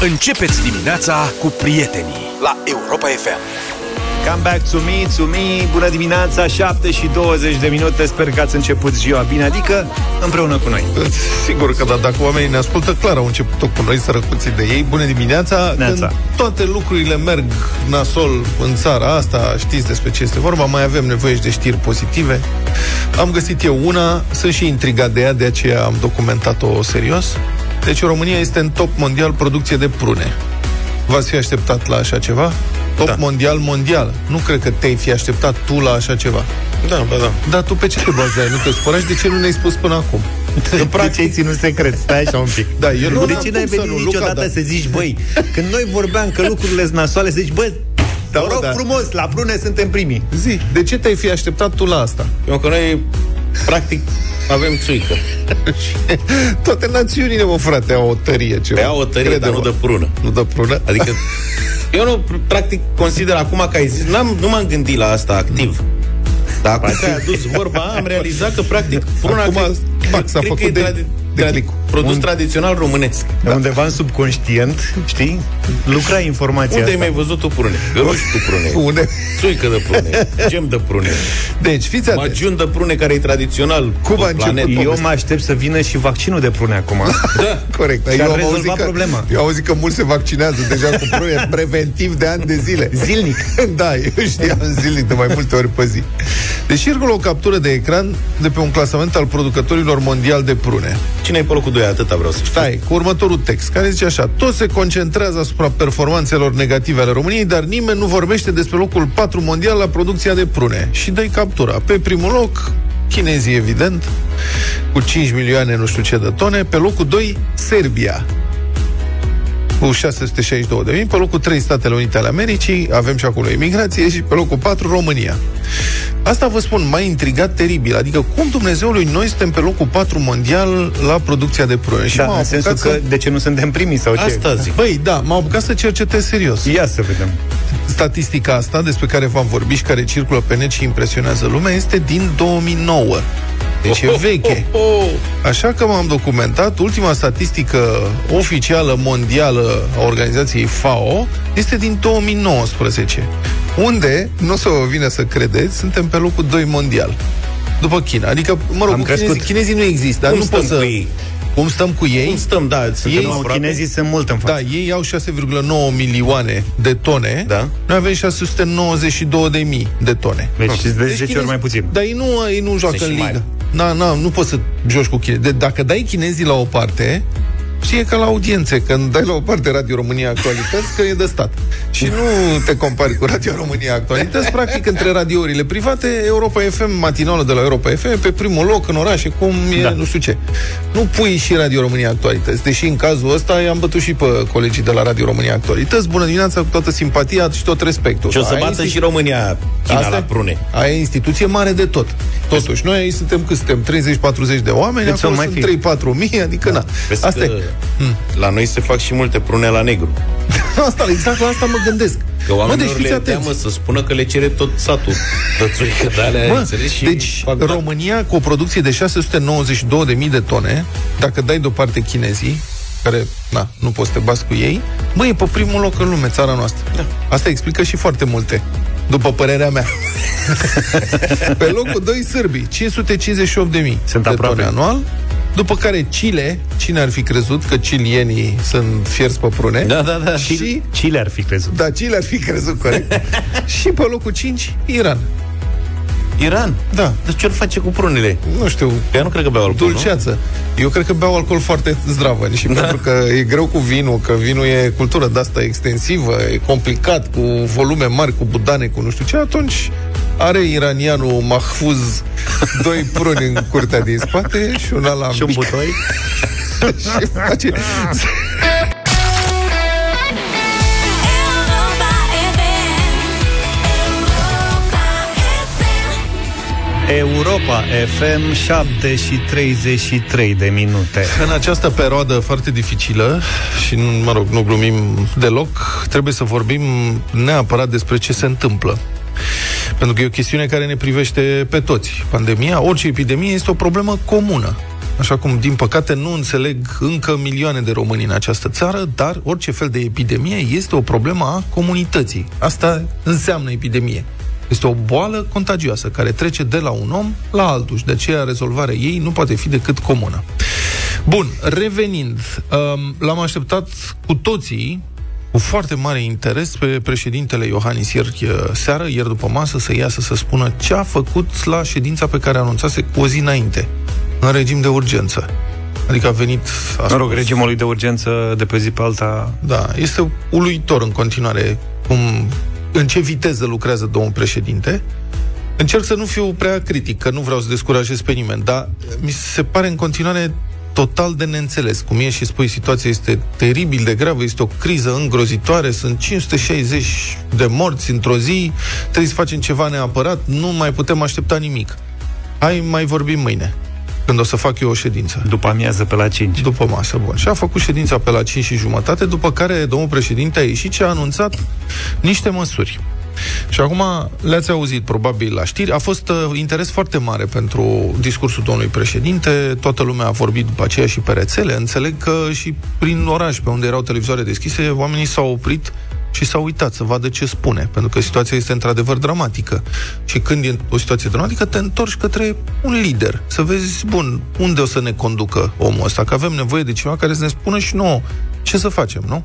Începeți dimineața cu prietenii la Europa FM. Come back to me, to me. Bună dimineața, 7 și 20 de minute. Sper că ați început ziua bine Adică împreună cu noi. Sigur că da, dacă oamenii ne ascultă Clar au început cu noi sărăcuții de ei. Bună dimineața Neața. Când toate lucrurile merg nasol în țara asta Știți despre ce este vorba Mai avem nevoie și de știri pozitive. Am găsit eu una Sunt și intrigat de ea De aceea am documentat-o serios Deci România este în top mondial producție de prune V-ați fi așteptat la așa ceva? Top Da. mondial mondial Nu cred că te-ai fi așteptat tu la așa ceva Da, bă, da Dar tu pe ce te bazai? Nu te supăra și de ce nu ne-ai spus până acum? De ce ai ținut secret? Stai așa un pic Da, eu nu De am ce cum n-ai să venit nu, Luca, niciodată da. să zici Băi, când noi vorbeam că lucrurile sunt nasoale Să zici, bă, Da, vă rog da. frumos, la prune suntem primii Zi, de ce te-ai fi așteptat tu la asta? Eu că noi, practic, avem țuică. Toate națiunile, mă, frate, au o tărie ceva. Pe au o tărie, dar Crede-mă. nu de prună. Nu dă prună? Adică, eu nu, practic, consider acum că ai zis, n-am, nu m-am gândit la asta activ. Dar acum că ai adus vorba, am realizat că, practic, pruna Acum, cred, pac, s-a cred făcut că e de- tradi- de tradi- click. produs Un- tradițional românesc. da. Undeva în subconștient, știi? Lucra informația Unde ai asta. mai văzut tu prune? Găruși cu prune. Unde? Țuică de prune. Gem de prune. Deci, fiți atenți. Magiun de prune care e tradițional Cum pe a început planetă. Eu mă aștept să vină și vaccinul de prune acum Da. Corect. Și eu ar am rezolva auzit că, problema. Eu am auzit că mulți se vaccinează deja cu prune preventiv de ani de zile. Zilnic. da, eu știam zilnic de mai multe ori pe zi. Deci circulă o captură de ecran de pe un clasament al producătorilor mondial de prune. Cine e pe locul 2? Atâta vreau să știu. Stai, cu următorul text, care zice așa Toți se concentrează asupra performanțelor negative ale României, dar nimeni nu vorbește despre locul 4 mondial la producția de prune. Și dă captura. Pe primul loc, chinezii, evident, cu 5 milioane nu știu ce de tone. Pe locul 2, Serbia, cu 662 de mii, pe locul 3 Statele Unite ale Americii, avem și acolo imigrație și pe locul 4 România. Asta vă spun, m-a intrigat teribil. Adică cum Dumnezeului noi suntem pe locul 4 mondial la producția de prune. Și Da, m-am în sensul apucat că de ce nu suntem primii sau ce? Asta zic. Băi, da, m-am apucat să cercetez serios. Ia să vedem. Statistica asta, despre care v-am vorbit și care circulă pe net și impresionează lumea, este din 2009. Deci e veche. Oh, oh, oh. Așa că m-am documentat, ultima statistică oficială mondială a organizației FAO este din 2019, unde, nu o să vă vină să credeți, suntem pe locul 2 mondial. După China. Adică, mă rog, Am cu crescut. chinezii, chinezii nu există, dar Cum nu stăm pot să... cu ei? Cum stăm cu ei? Cum stăm, da, suntem Ei- Nu, aproape? chinezii sunt mult în față. Da, ei au 6,9 milioane de tone. Da. Noi avem 692 de mii de tone. Deci îți vezi 10 ori chinezii- mai puțin. Dar ei nu, ei nu joacă Sunt în și ligă. mari. Na, na, nu poți să joci cu chinezii. De, dacă dai chinezii la o parte, știe că la audiențe, când dai la o parte Radio România Actualități, că e de stat. Și nu te compari cu Radio România Actualități, practic între radiourile private, Europa FM, matinală de la Europa FM, pe primul loc în orașe, cum e, Da. nu știu ce. Nu pui și Radio România Actualități, deși în cazul ăsta i-am bătut și pe colegii de la Radio România Actualități. Bună dimineața, cu toată simpatia și tot respectul. Și o să Ai bată insist- și România China Asta la e- prune. Aia e instituție mare de tot. Totuși, noi aici suntem cât suntem? 30-40 de oameni, Cât acolo să mai sunt fi? 3-4 mii, adică na. Vezi Asta că e. La noi se fac și multe prune la negru. Asta, exact la asta mă gândesc. Că Mă, oamenilor deci fiți le e atenți. teamă să spună că le cere tot satul Tățuică de alea, Mă, înțelegi? Și deci fac bani. România cu o producție de 692.000 de tone, dacă dai deoparte chinezii, care, na, nu poți să te bați cu ei, mă, e pe primul loc în lume, țara noastră. Da. Asta explică și foarte multe, după părerea mea. pe locul 2, sârbii, 558.000 Sunt de aproape. tone anual, după care Chile, cine ar fi crezut că cilienii sunt fierți pe prune? Da, da, da. Și Ce le-ar fi crezut? da, Chile ar fi crezut corect. și pe locul 5, Iran. Iran? Da. Dar ce-or face cu prunele? Nu știu, Că ea nu cred că beau alcool, dulceață. Eu cred că beau alcool foarte zdravă și da. pentru că e greu cu vinul, că vinul e cultură de asta extensivă, e complicat, cu volume mari, cu budane, cu nu știu ce, atunci are iranianul Mahfuz doi pruni în curtea din spate și un ala Și un butoi? și face... Europa FM 7 și 33 de minute. În această perioadă foarte dificilă și, nu, mă rog, nu glumim deloc, trebuie să vorbim neapărat despre ce se întâmplă. Pentru că e o chestiune care ne privește pe toți. Pandemia, orice epidemie, este o problemă comună. așa cum, din păcate, nu înțeleg încă milioane de români în această țară, dar orice fel de epidemie este o problemă a comunității. Asta înseamnă epidemie. Este o boală contagioasă care trece de la un om la altul și de aceea rezolvarea ei nu poate fi decât comună. Bun, revenind, um, l-am așteptat cu toții cu foarte mare interes pe președintele Iohannis ieri uh, seară, ieri după masă, să iasă să spună ce a făcut la ședința pe care a anunțase cu o zi înainte, în regim de urgență. Adică a venit... A mă rog, regimul de urgență de pe zi pe alta... Da, este uluitor în continuare cum, în ce viteză lucrează domnul președinte. Încerc să nu fiu prea critic, că nu vreau să descurajez pe nimeni, dar mi se pare în continuare total de neînțeles. Cum e și spui, situația este teribil de gravă, este o criză îngrozitoare, sunt 560 de morți într-o zi, trebuie să facem ceva neapărat, nu mai putem aștepta nimic. Hai, mai vorbim mâine când o să fac eu o ședință. După amiază pe la 5. După masă, bun. Și a făcut ședința pe la 5 și jumătate, după care domnul președinte a ieșit și a anunțat niște măsuri. Și acum le-ați auzit probabil la știri. A fost uh, interes foarte mare pentru discursul domnului președinte. Toată lumea a vorbit după aceea și pe rețele. Înțeleg că și prin oraș, pe unde erau televizoare deschise, oamenii s-au oprit și s-au uitat să vadă ce spune, pentru că situația este într-adevăr dramatică. Și când e o situație dramatică, te întorci către un lider, să vezi, bun, unde o să ne conducă omul ăsta, că avem nevoie de cineva care să ne spună și nouă ce să facem, nu?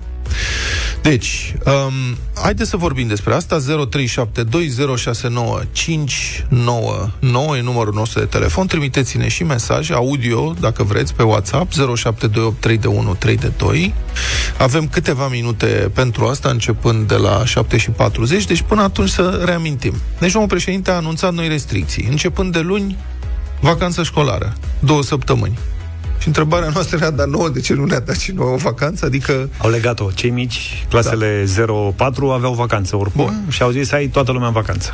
Deci, um, haideți să vorbim despre asta. 0372069599 e numărul nostru de telefon. Trimiteți-ne și mesaj audio, dacă vreți, pe WhatsApp 07283132. Avem câteva minute pentru asta, începând de la 7 și 40, deci până atunci să reamintim. Deci, domnul președinte a anunțat noi restricții. Începând de luni, vacanță școlară, două săptămâni. Și întrebarea noastră era, dar nouă, de ce nu ne-a dat și nouă vacanță? Adică... Au legat-o. Cei mici, clasele da. 0-4, aveau vacanță oricum Bun. și au zis, ai toată lumea în vacanță.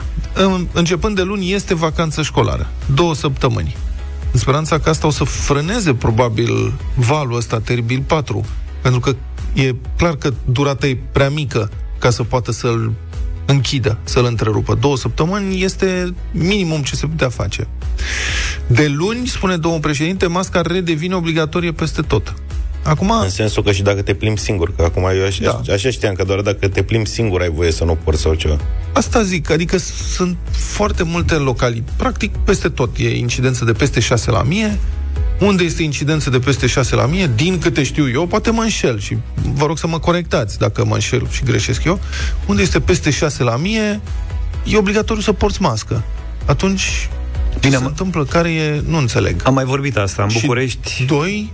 Începând de luni, este vacanță școlară. Două săptămâni. În speranța că asta o să frâneze, probabil, valul ăsta teribil 4. Pentru că e clar că durata e prea mică ca să poată să-l închidă, să-l întrerupă. Două săptămâni este minimum ce se putea face. De luni, spune domnul președinte, masca redevine obligatorie peste tot. Acum... În sensul că și dacă te plimbi singur, că acum eu așa, da. așa știam că doar dacă te plimbi singur ai voie să nu porți sau ceva. Asta zic, adică sunt foarte multe locali, practic peste tot e incidență de peste 6 la mie, unde este incidență de peste 6 la mie, din câte știu eu, poate mă înșel și vă rog să mă corectați dacă mă înșel și greșesc eu, unde este peste 6 la mie, e obligatoriu să porți mască. Atunci, Bine, ce se întâmplă? Care e... Nu înțeleg. Am mai vorbit asta în București. Și doi,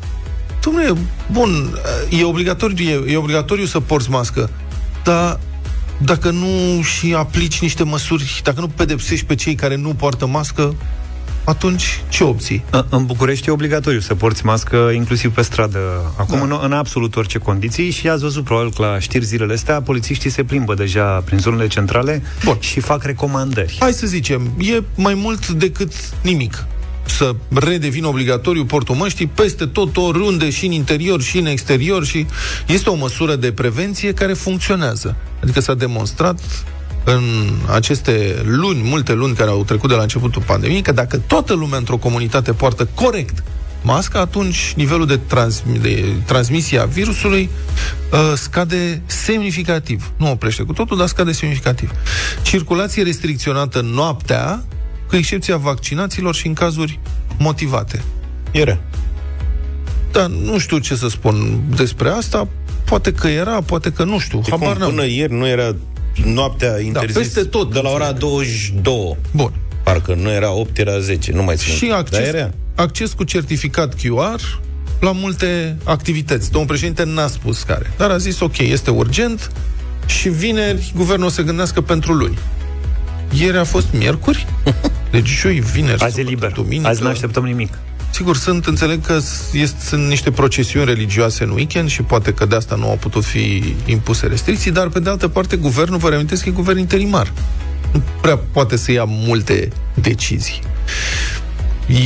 domnule, bun, e obligatoriu, e, e obligatoriu să porți mască, dar dacă nu și aplici niște măsuri, dacă nu pedepsești pe cei care nu poartă mască, atunci ce opții? În București e obligatoriu să porți mască, inclusiv pe stradă. Acum, da. în, în absolut orice condiții și ați văzut probabil că la știri zilele astea, polițiștii se plimbă deja prin zonele centrale Bun. și fac recomandări. Hai să zicem, e mai mult decât nimic să redevină obligatoriu portul măștii peste tot, oriunde, și în interior, și în exterior și este o măsură de prevenție care funcționează. Adică s-a demonstrat în aceste luni, multe luni care au trecut de la începutul pandemiei, că dacă toată lumea într-o comunitate poartă corect masca, atunci nivelul de, trans- de transmisie a virusului uh, scade semnificativ. Nu oprește cu totul, dar scade semnificativ. Circulație restricționată noaptea, cu excepția vaccinaților și în cazuri motivate. Era. Da, nu știu ce să spun despre asta. Poate că era, poate că nu știu. Habar cum, până ieri nu era noaptea interzis da, peste tot, de la ora 22. Bun. Parcă nu era 8, era 10, nu mai țin. Și acces, era. acces cu certificat QR la multe activități. Domnul președinte n-a spus care, dar a zis ok, este urgent și vineri guvernul o să gândească pentru luni. Ieri a fost miercuri, deci joi, vineri, Azi e liber. Duminică. Azi nu așteptăm nimic. Sigur, sunt, înțeleg că este, sunt niște procesiuni religioase în weekend și poate că de asta nu au putut fi impuse restricții, dar pe de altă parte, guvernul, vă reamintesc că e guvern interimar. Nu prea poate să ia multe decizii.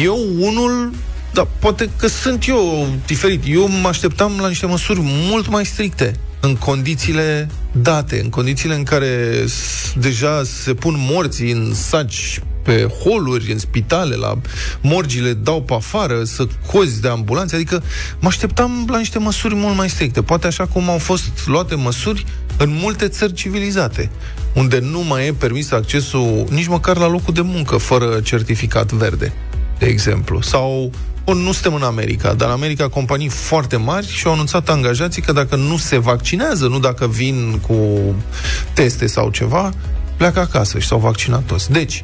Eu, unul, da, poate că sunt eu diferit. Eu mă așteptam la niște măsuri mult mai stricte în condițiile date, în condițiile în care deja se pun morții în saci pe holuri, în spitale, la morgile dau pe afară, să cozi de ambulanțe, adică mă așteptam la niște măsuri mult mai stricte. Poate așa cum au fost luate măsuri în multe țări civilizate, unde nu mai e permis accesul nici măcar la locul de muncă fără certificat verde, de exemplu. Sau Bun, nu suntem în America, dar în America companii foarte mari și-au anunțat angajații că dacă nu se vaccinează, nu dacă vin cu teste sau ceva, pleacă acasă și s-au vaccinat toți. Deci, 0372069599,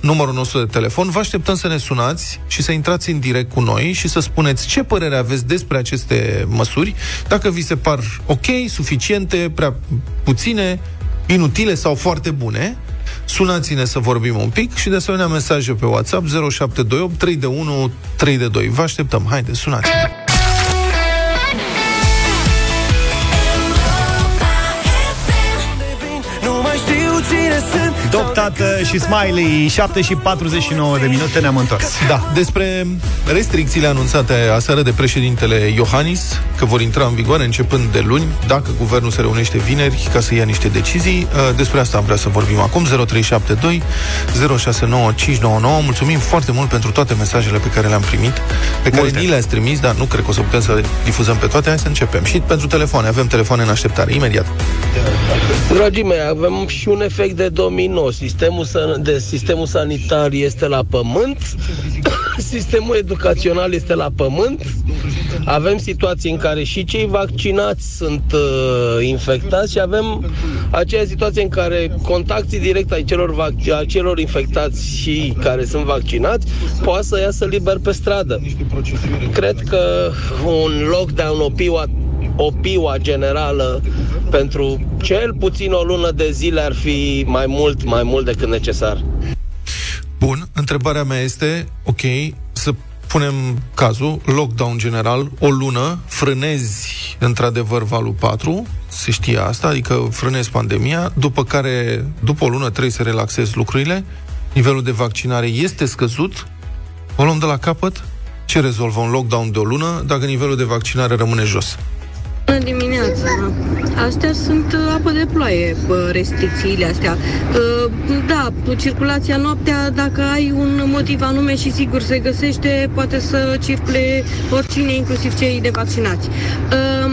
numărul nostru de telefon, vă așteptăm să ne sunați și să intrați în direct cu noi și să spuneți ce părere aveți despre aceste măsuri, dacă vi se par ok, suficiente, prea puține, inutile sau foarte bune, Sunați-ne să vorbim un pic și de asemenea mesaje pe WhatsApp 0728 3 de 1 3 de 2. Vă așteptăm. Haide, sunați! Doptată și Smiley, 7 și 49 de minute, ne-am întors. Da, despre restricțiile anunțate aseară de președintele Iohannis, că vor intra în vigoare începând de luni, dacă guvernul se reunește vineri ca să ia niște decizii. Uh, despre asta am vrea să vorbim acum, 0372 069599. Mulțumim foarte mult pentru toate mesajele pe care le-am primit, pe care Multe. ni le-ați trimis, dar nu cred că o să putem să le difuzăm pe toate. Hai să începem. Și pentru telefoane, avem telefoane în așteptare, imediat. Dragii mei, avem și un efect de domino. Sistemul, de, sistemul sanitar este la pământ, sistemul educațional este la pământ, avem situații în care și cei vaccinați sunt uh, infectați și avem aceea situație în care contactii direct ai celor, vac- a celor infectați și care sunt vaccinați poate să iasă liber pe stradă. Cred că un lockdown, o piua o piua generală pentru cel puțin o lună de zile ar fi mai mult, mai mult decât necesar. Bun, întrebarea mea este, ok, să punem cazul, lockdown general, o lună, frânezi într-adevăr valul 4, se știe asta, adică frânezi pandemia, după care, după o lună trebuie să relaxezi lucrurile, nivelul de vaccinare este scăzut, o luăm de la capăt, ce rezolvă un lockdown de o lună dacă nivelul de vaccinare rămâne jos? Bună dimineața! Astea sunt uh, apă de ploaie, restricțiile astea. Uh, da, circulația noaptea, dacă ai un motiv anume și sigur se găsește, poate să circule oricine, inclusiv cei de vaccinați. Um,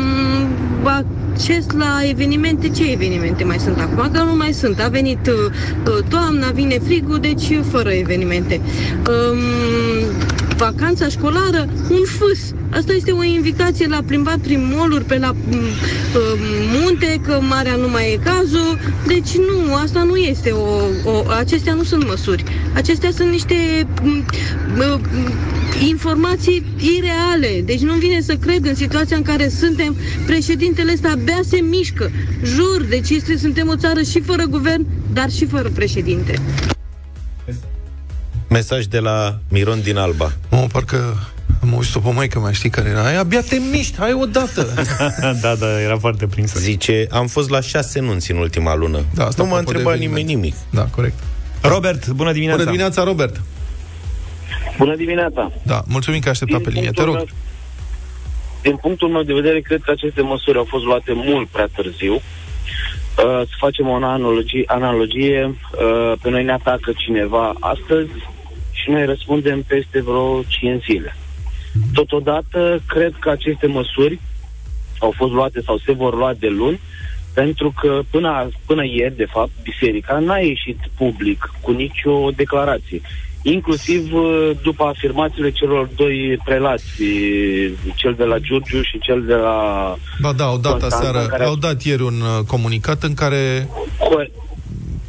acces la evenimente, ce evenimente mai sunt acum? Că nu mai sunt. A venit uh, toamna, vine frigul, deci fără evenimente. Um, vacanța școlară, un fâs. Asta este o invitație la plimbat prin moluri, pe la mm, uh, munte, că marea nu mai e cazul. Deci nu, asta nu este o, o acestea nu sunt măsuri. Acestea sunt niște mm, uh, informații ireale. Deci nu vine să cred în situația în care suntem, președintele ăsta abia se mișcă. Jur, deci este, suntem o țară și fără guvern, dar și fără președinte. Mesaj de la Miron din Alba. Mă, parcă am auzit-o pe maică mai știi care era? Aia, abia te miști, hai o dată. da, da, era foarte prinsă. Zice, am fost la șase nunți în ultima lună. Da, asta nu m-a întrebat nimeni nimic. Da, corect. Robert, bună dimineața. Bună dimineața, Robert. Bună dimineața. Da, mulțumim că așteptat pe linie. Te rog. Meu, din punctul meu de vedere, cred că aceste măsuri au fost luate mult prea târziu. Uh, să facem o analogie, analogie uh, pe noi ne atacă cineva astăzi și noi răspundem peste vreo 5 zile. Totodată, cred că aceste măsuri au fost luate sau se vor lua de luni, pentru că până, până ieri, de fapt, biserica n-a ieșit public cu nicio declarație. Inclusiv uh, după afirmațiile celor doi prelați, cel de la Giurgiu și cel de la... Ba da, au dat aseară, care... au dat ieri un uh, comunicat în care... Cor-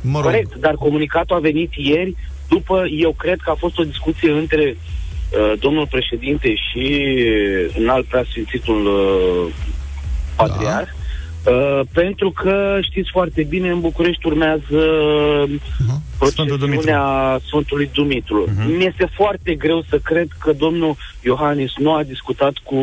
mă rog. Corect, dar comunicatul a venit ieri după, eu cred că a fost o discuție între uh, domnul președinte și uh, în alt preasfințitul uh, patriarh, da. Uh, pentru că știți foarte bine, în București urmează uh-huh. procesiunea Sfântului Dumitru. Uh-huh. Mi este foarte greu să cred că domnul Iohannis nu a discutat cu...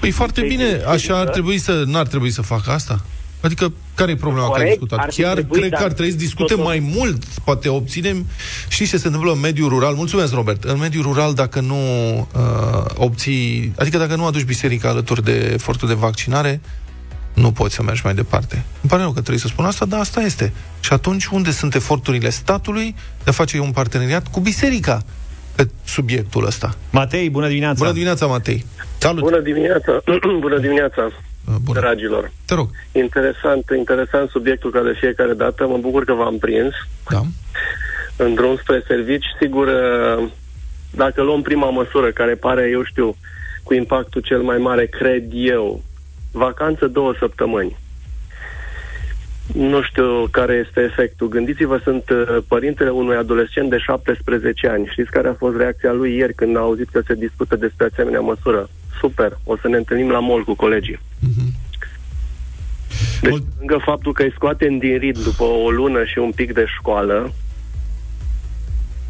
Păi foarte bine, așa ar trebui să, n-ar trebui să facă asta. Adică, care e problema Corect, că ai discutat? Chiar trebui, cred că ar trebui să discute totul... mai mult. Poate obținem... Știi ce se întâmplă în mediul rural? Mulțumesc, Robert. În mediul rural, dacă nu uh, obții... Adică dacă nu aduci biserica alături de efortul de vaccinare, nu poți să mergi mai departe. Îmi pare rău că trebuie să spun asta, dar asta este. Și atunci unde sunt eforturile statului de a face un parteneriat cu biserica pe subiectul ăsta? Matei, bună dimineața! Bună dimineața, Matei! Salut! Bună dimineața! bună dimineața! Uh, bună. Dragilor! Te rog! Interesant, interesant subiectul ca de fiecare dată. Mă bucur că v-am prins. Da. În drum spre servici. Sigur, uh, dacă luăm prima măsură, care pare, eu știu, cu impactul cel mai mare, cred eu, vacanță două săptămâni. Nu știu care este efectul. Gândiți-vă, sunt uh, părintele unui adolescent de 17 ani. Știți care a fost reacția lui ieri când a auzit că se discută despre asemenea măsură? Super, o să ne întâlnim la mall cu colegii. Mm-hmm. Deci, lângă faptul că îi scoatem din ritm după o lună și un pic de școală,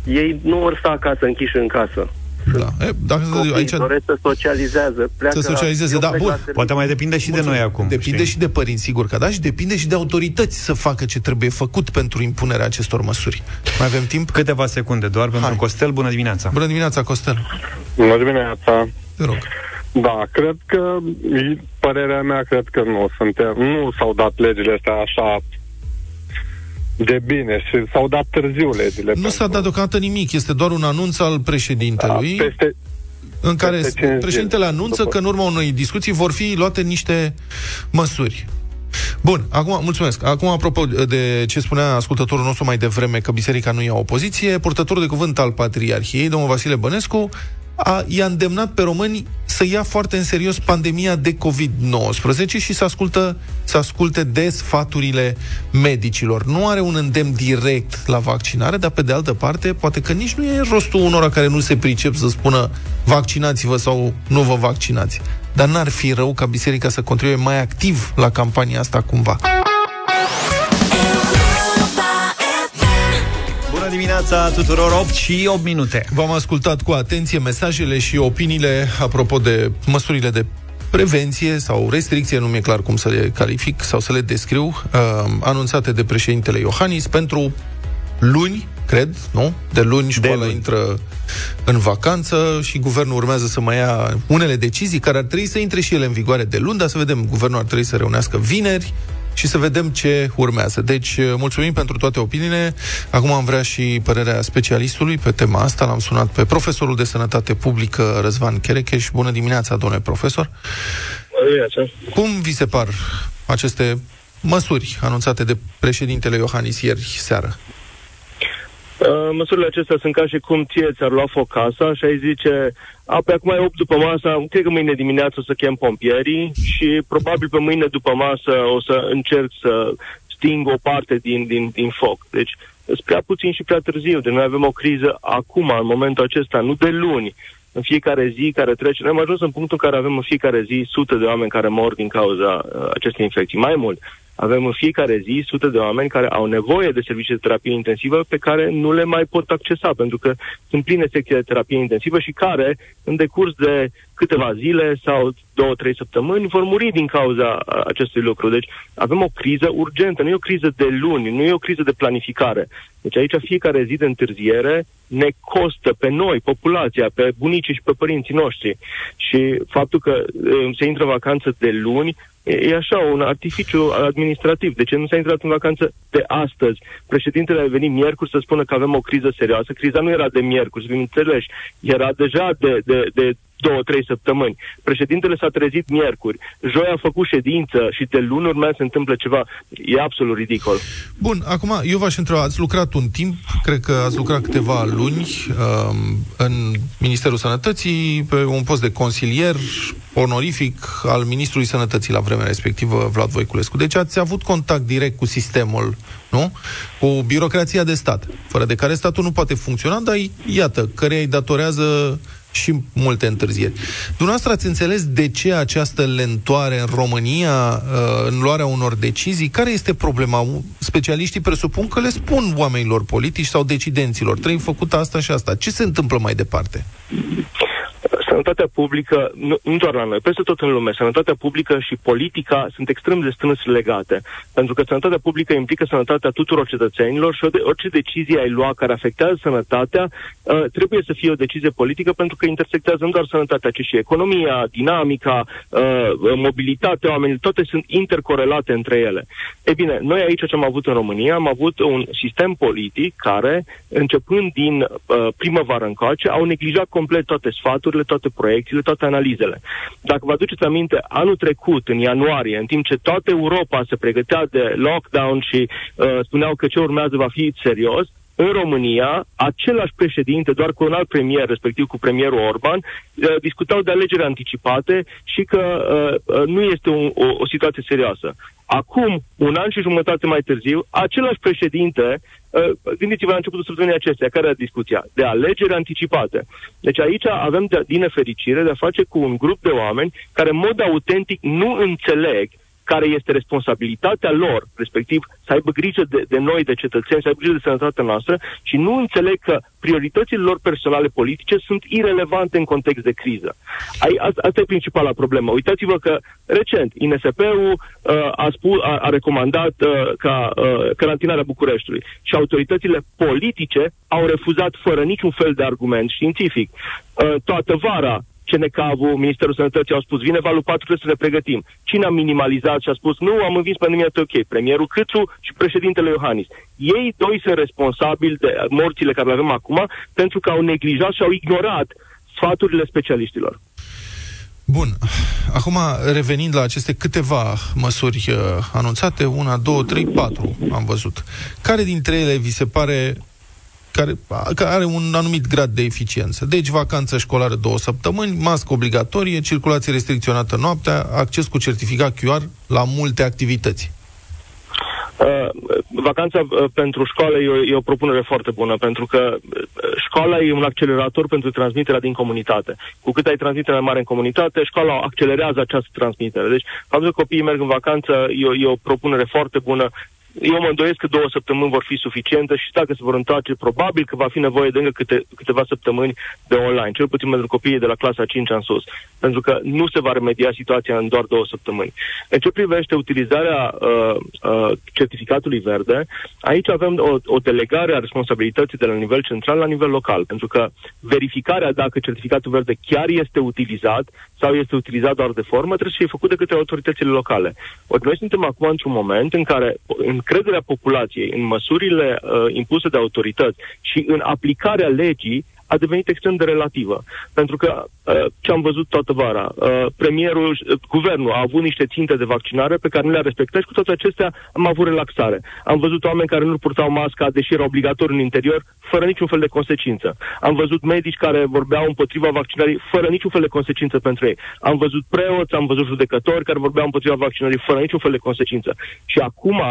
ei nu vor sta acasă închiși în casă. Da. E, dacă Copii aici doresc să socializează, pleacă să socializeze, da, bun. Poate mai depinde și Mulțumim. de noi acum. Depinde știi? și de părinți, sigur că da, și depinde și de autorități să facă ce trebuie făcut pentru impunerea acestor măsuri. Mai avem timp? Câteva secunde doar pentru Hai. Costel. Bună dimineața! Bună dimineața, Costel. Bună dimineața! Te rog. Da, cred că, părerea mea, cred că nu suntem, nu s-au dat legile astea așa de bine și s-au dat târziu legile. Nu s-a dat deocamdată nimic, este doar un anunț al președintelui. Da, peste, în care peste cinci președintele zile. anunță că în urma unei discuții vor fi luate niște măsuri. Bun, acum, mulțumesc. Acum, apropo de ce spunea ascultătorul nostru mai devreme, că biserica nu ia opoziție, purtătorul de cuvânt al Patriarhiei, domnul Vasile Bănescu, a, i-a îndemnat pe români să ia foarte în serios pandemia de COVID-19 și să, ascultă, să asculte de sfaturile medicilor. Nu are un îndemn direct la vaccinare, dar pe de altă parte, poate că nici nu e rostul unora care nu se pricep să spună vaccinați-vă sau nu vă vaccinați. Dar n-ar fi rău ca biserica să contribuie mai activ la campania asta cumva. Bună dimineața tuturor, 8 și 8 minute. V-am ascultat cu atenție mesajele și opiniile apropo de măsurile de prevenție sau restricție, nu mi-e clar cum să le calific sau să le descriu, uh, anunțate de președintele Iohannis pentru luni, cred, nu? De luni școala luni. intră în vacanță și guvernul urmează să mai ia unele decizii care ar trebui să intre și ele în vigoare de luni, dar să vedem, guvernul ar trebui să reunească vineri și să vedem ce urmează. Deci, mulțumim pentru toate opiniile. Acum am vrea și părerea specialistului pe tema asta. L-am sunat pe profesorul de sănătate publică Răzvan Cherecheș. Bună dimineața, domnule profesor. Cum vi se par aceste măsuri anunțate de președintele Iohannis ieri seară? Uh, măsurile acestea sunt ca și cum ție ți-ar lua foc casa și ai zice, a, pe acum e 8 după masă, cred că mâine dimineață o să chem pompierii și probabil pe mâine după masă o să încerc să sting o parte din, din, din foc. Deci, sunt prea puțin și prea târziu. Deci noi avem o criză acum, în momentul acesta, nu de luni. În fiecare zi care trece, noi am ajuns în punctul în care avem în fiecare zi sute de oameni care mor din cauza uh, acestei infecții. Mai mult, avem în fiecare zi sute de oameni care au nevoie de servicii de terapie intensivă pe care nu le mai pot accesa pentru că sunt pline secții de terapie intensivă și care, în decurs de câteva zile sau două, trei săptămâni, vor muri din cauza a, acestui lucru. Deci avem o criză urgentă, nu e o criză de luni, nu e o criză de planificare. Deci aici fiecare zi de întârziere ne costă pe noi, populația, pe bunicii și pe părinții noștri. Și faptul că uh, se intră în vacanță de luni e, e așa, un artificiu administrativ. De ce nu s-a intrat în vacanță de astăzi? Președintele a venit miercuri să spună că avem o criză serioasă. Criza nu era de miercuri, să fim înțeleși. Era deja de, de, de două, trei săptămâni. Președintele s-a trezit miercuri. Joi a făcut ședință și de luni urmează să întâmplă ceva. E absolut ridicol. Bun, acum eu v-aș întreba, ați lucrat un timp, cred că ați lucrat câteva luni um, în Ministerul Sănătății, pe un post de consilier onorific al Ministrului Sănătății la vremea respectivă, Vlad Voiculescu. Deci ați avut contact direct cu sistemul, nu? Cu birocrația de stat, fără de care statul nu poate funcționa, dar iată, care îi datorează și multe întârzieri. Dumneavoastră ați înțeles de ce această lentoare în România uh, în luarea unor decizii? Care este problema? Specialiștii presupun că le spun oamenilor politici sau decidenților, trebuie făcut asta și asta. Ce se întâmplă mai departe? Să sănătatea publică, nu, nu doar la noi, peste tot în lume, sănătatea publică și politica sunt extrem de strâns legate. Pentru că sănătatea publică implică sănătatea tuturor cetățenilor și orice decizie ai lua care afectează sănătatea uh, trebuie să fie o decizie politică pentru că intersectează nu doar sănătatea, ci și economia, dinamica, uh, mobilitatea oamenilor, toate sunt intercorelate între ele. E bine, noi aici ce am avut în România, am avut un sistem politic care, începând din uh, primăvară încoace, au neglijat complet toate sfaturile, toate proiecțiile, toate analizele. Dacă vă aduceți aminte, anul trecut, în ianuarie, în timp ce toată Europa se pregătea de lockdown și uh, spuneau că ce urmează va fi serios, în România, același președinte, doar cu un alt premier, respectiv cu premierul Orban, uh, discutau de alegeri anticipate și că uh, uh, nu este un, o, o situație serioasă. Acum, un an și jumătate mai târziu, același președinte, uh, gândiți-vă la începutul săptămânii acestea, care era discuția? De alegeri anticipate. Deci aici avem, de, din nefericire, de a face cu un grup de oameni care, în mod autentic, nu înțeleg care este responsabilitatea lor, respectiv să aibă grijă de, de noi, de cetățeni, să aibă grijă de sănătatea noastră și nu înțeleg că prioritățile lor personale politice sunt irelevante în context de criză. Ai, asta e principala problemă. Uitați-vă că recent INSP-ul uh, a, spus, a, a recomandat uh, ca uh, carantinarea Bucureștiului și autoritățile politice au refuzat fără niciun fel de argument științific. Uh, toată vara CNCAV-ul, Ministerul Sănătății au spus, vine valul 4, trebuie să ne pregătim. Cine a minimalizat și a spus, nu, am învins pandemia, ok, premierul Câțu și președintele Iohannis. Ei doi sunt responsabili de morțile care le avem acum pentru că au neglijat și au ignorat sfaturile specialiștilor. Bun. Acum, revenind la aceste câteva măsuri uh, anunțate, una, două, trei, patru am văzut. Care dintre ele vi se pare care, care are un anumit grad de eficiență. Deci, vacanță școlară două săptămâni, mască obligatorie, circulație restricționată noaptea, acces cu certificat QR la multe activități. Uh, vacanța uh, pentru școală e o, e o propunere foarte bună, pentru că uh, școala e un accelerator pentru transmiterea din comunitate. Cu cât ai transmitere mai mare în comunitate, școala accelerează această transmitere. Deci, faptul că copiii merg în vacanță e o, e o propunere foarte bună eu mă îndoiesc că două săptămâni vor fi suficiente și dacă se vor întoarce, probabil că va fi nevoie de încă câte, câteva săptămâni de online, cel puțin pentru copiii de la clasa 5 în sus, pentru că nu se va remedia situația în doar două săptămâni. În ce privește utilizarea uh, uh, certificatului verde, aici avem o, o delegare a responsabilității de la nivel central la nivel local, pentru că verificarea dacă certificatul verde chiar este utilizat sau este utilizat doar de formă, trebuie să fie făcut de către autoritățile locale. Ori noi suntem acum într-un moment în care încrederea populației în măsurile uh, impuse de autorități și în aplicarea legii a devenit extrem de relativă. Pentru că uh, ce am văzut toată vara, uh, premierul, uh, guvernul a avut niște ținte de vaccinare pe care nu le-a respectat și cu toate acestea am avut relaxare. Am văzut oameni care nu purtau masca, deși era obligatoriu în interior, fără niciun fel de consecință. Am văzut medici care vorbeau împotriva vaccinării fără niciun fel de consecință pentru ei. Am văzut preoți, am văzut judecători care vorbeau împotriva vaccinării fără niciun fel de consecință. Și acum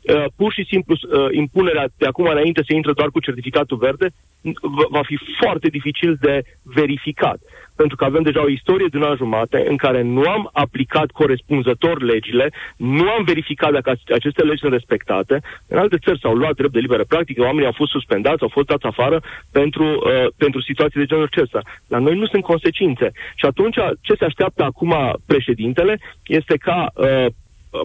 Uh, pur și simplu uh, impunerea de acum înainte să intre doar cu certificatul verde va fi foarte dificil de verificat. Pentru că avem deja o istorie de un an jumate în care nu am aplicat corespunzător legile, nu am verificat dacă aceste legi sunt respectate. În alte țări s-au luat drept de liberă practică, oamenii au fost suspendați, au fost dați afară pentru, uh, pentru situații de genul acesta. La noi nu sunt consecințe. Și atunci ce se așteaptă acum președintele este ca uh,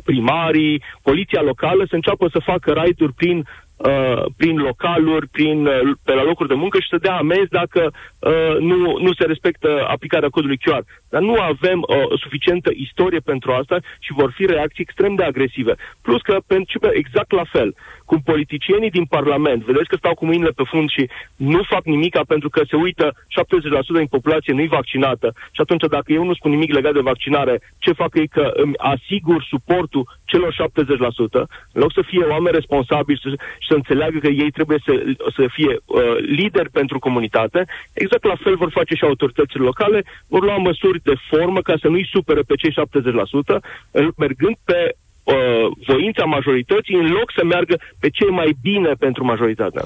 primarii, poliția locală să înceapă să facă raiduri prin Uh, prin localuri, prin, uh, pe la locuri de muncă și să dea amenzi dacă uh, nu, nu se respectă aplicarea codului QR. Dar nu avem uh, suficientă istorie pentru asta și vor fi reacții extrem de agresive. Plus că pentru, exact la fel, cum politicienii din Parlament, vedeți că stau cu mâinile pe fund și nu fac nimica pentru că se uită 70% din populație nu-i vaccinată și atunci dacă eu nu spun nimic legat de vaccinare, ce fac ei că îmi asigur suportul celor 70%, în loc să fie oameni responsabili și să înțeleagă că ei trebuie să, să fie uh, lideri pentru comunitate, exact la fel vor face și autoritățile locale, vor lua măsuri de formă ca să nu-i supere pe cei 70%, mergând pe uh, voința majorității în loc să meargă pe ce mai bine pentru majoritatea.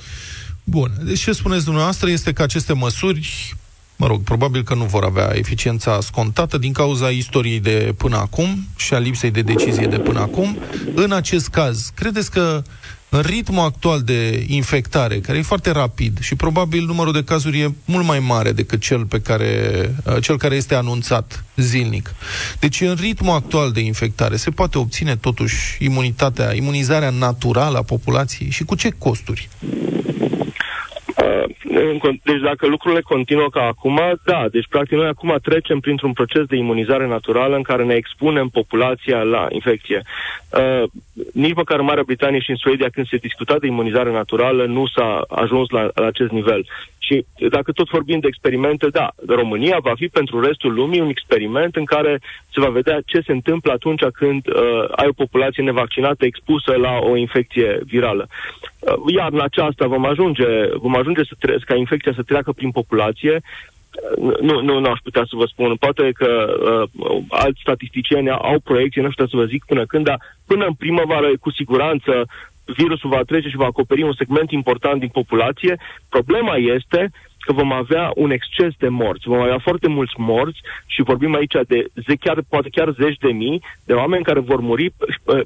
Bun. Deci ce spuneți dumneavoastră este că aceste măsuri mă rog, probabil că nu vor avea eficiența scontată din cauza istoriei de până acum și a lipsei de decizie de până acum. În acest caz, credeți că în ritmul actual de infectare, care e foarte rapid și probabil numărul de cazuri e mult mai mare decât cel, pe care, uh, cel care este anunțat zilnic. Deci în ritmul actual de infectare se poate obține totuși imunitatea, imunizarea naturală a populației și cu ce costuri? Deci dacă lucrurile continuă ca acum, da. Deci practic noi acum trecem printr-un proces de imunizare naturală în care ne expunem populația la infecție. Uh, nici măcar în Marea Britanie și în Suedia, când se discuta de imunizare naturală, nu s-a ajuns la, la acest nivel. Și dacă tot vorbim de experimente, da, România va fi pentru restul lumii un experiment în care se va vedea ce se întâmplă atunci când uh, ai o populație nevaccinată expusă la o infecție virală. Uh, iar în aceasta vom ajunge, vom ajunge să tre- ca infecția să treacă prin populație, uh, nu, nu, nu aș putea să vă spun. Poate că uh, alți statisticieni au proiecții, nu știu să vă zic până când, dar până în primăvară, cu siguranță, virusul va trece și va acoperi un segment important din populație. Problema este că vom avea un exces de morți. Vom avea foarte mulți morți și vorbim aici de ze, chiar, poate chiar zeci de mii de oameni care vor muri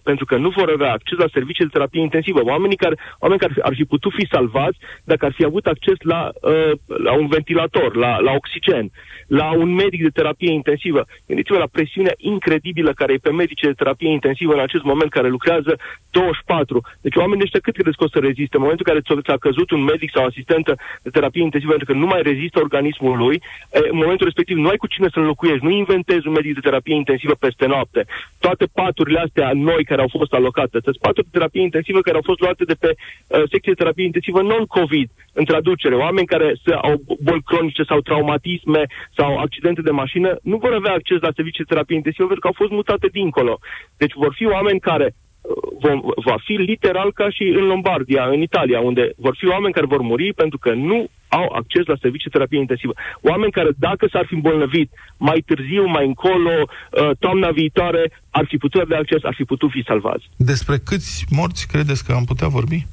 pentru că nu vor avea acces la servicii de terapie intensivă. Oamenii care, oameni care ar fi putut fi salvați dacă ar fi avut acces la, uh, la un ventilator, la, la oxigen, la un medic de terapie intensivă. Gândiți-vă la presiunea incredibilă care e pe medici de terapie intensivă în acest moment, care lucrează 24. Deci oamenii ăștia cât credeți că o să reziste? În momentul în care ți-a căzut un medic sau asistentă de terapie intensivă pentru că nu mai rezistă organismul lui, în momentul respectiv nu ai cu cine să înlocuiești, nu inventezi un medic de terapie intensivă peste noapte. Toate paturile astea noi care au fost alocate, sunt paturi de terapie intensivă care au fost luate de pe uh, secție de terapie intensivă non-COVID, în traducere. Oameni care au boli cronice sau traumatisme sau accidente de mașină nu vor avea acces la servicii de terapie intensivă pentru că au fost mutate dincolo. Deci vor fi oameni care vom, va fi literal ca și în Lombardia, în Italia, unde vor fi oameni care vor muri pentru că nu au acces la servicii de terapie intensivă. Oameni care, dacă s-ar fi îmbolnăvit mai târziu, mai încolo, uh, toamna viitoare, ar fi putut avea acces, ar fi putut fi salvați. Despre câți morți credeți că am putea vorbi?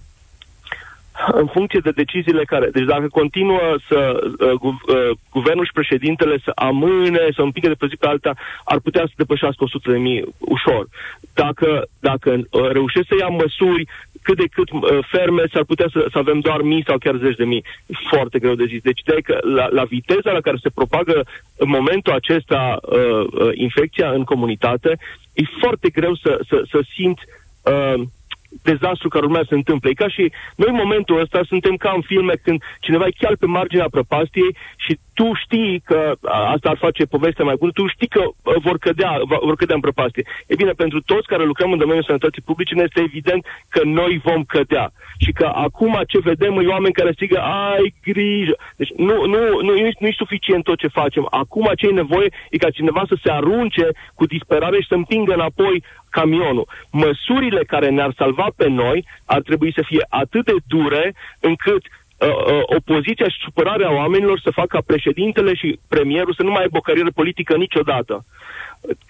În funcție de deciziile care... Deci dacă continuă să uh, gu, uh, guvernul și președintele să amâne, să împingă de pe zi pe alta, ar putea să depășească 100 de mii ușor. Dacă, dacă uh, reușesc să ia măsuri cât de cât uh, ferme, s-ar putea să, să avem doar mii sau chiar zeci de mii. Foarte greu de zis. Deci de că la, la viteza la care se propagă în momentul acesta uh, uh, infecția în comunitate, e foarte greu să, să, să simți uh, dezastru care urmează să se întâmple. E ca și noi în momentul ăsta suntem ca în filme când cineva e chiar pe marginea prăpastiei și tu știi că asta ar face povestea mai bună, tu știi că vor cădea, vor cădea în prăpastie. E bine, pentru toți care lucrăm în domeniul sănătății publice, ne este evident că noi vom cădea. Și că acum ce vedem e oameni care strigă, ai grijă. Deci nu, nu, nu, nu e suficient tot ce facem. Acum ce e nevoie e ca cineva să se arunce cu disperare și să împingă înapoi camionul. Măsurile care ne-ar salva pe noi ar trebui să fie atât de dure încât uh, uh, opoziția și supărarea oamenilor să facă ca președintele și premierul să nu mai aibă o carieră politică niciodată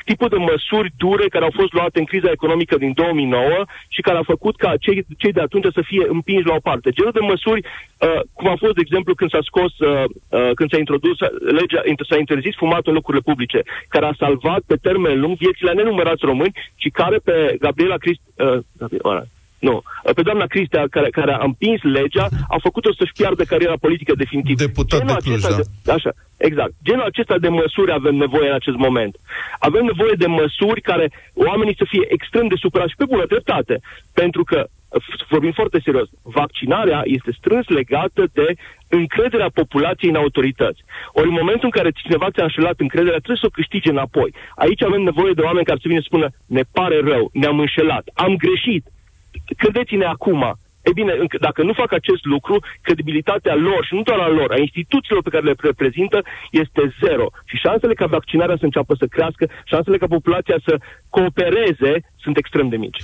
tipul de măsuri dure care au fost luate în criza economică din 2009 și care au făcut ca cei, cei de atunci să fie împinși la o parte. Genul de măsuri, uh, cum a fost, de exemplu, când s-a scos, uh, uh, când s-a introdus legea, s-a interzis fumatul în locurile publice, care a salvat pe termen lung viețile a nenumărați români și care pe Gabriela Crist... Uh, Gabriela, nu. Pe doamna Cristea, care, care a împins legea, a făcut-o să-și piardă cariera politică definitiv. Deputat Genul de Cluj, da. De, așa, exact. Genul acesta de măsuri avem nevoie în acest moment. Avem nevoie de măsuri care oamenii să fie extrem de supărați și pe bună dreptate. Pentru că, vorbim foarte serios, vaccinarea este strâns legată de încrederea populației în autorități. Ori în momentul în care cineva ți-a înșelat încrederea, trebuie să o câștige înapoi. Aici avem nevoie de oameni care să vină să spună, ne pare rău, ne-am înșelat, am greșit, credeți-ne acum, E bine, dacă nu fac acest lucru, credibilitatea lor și nu doar a lor, a instituțiilor pe care le reprezintă, este zero. Și șansele ca vaccinarea să înceapă să crească, șansele ca populația să coopereze sunt extrem de mici.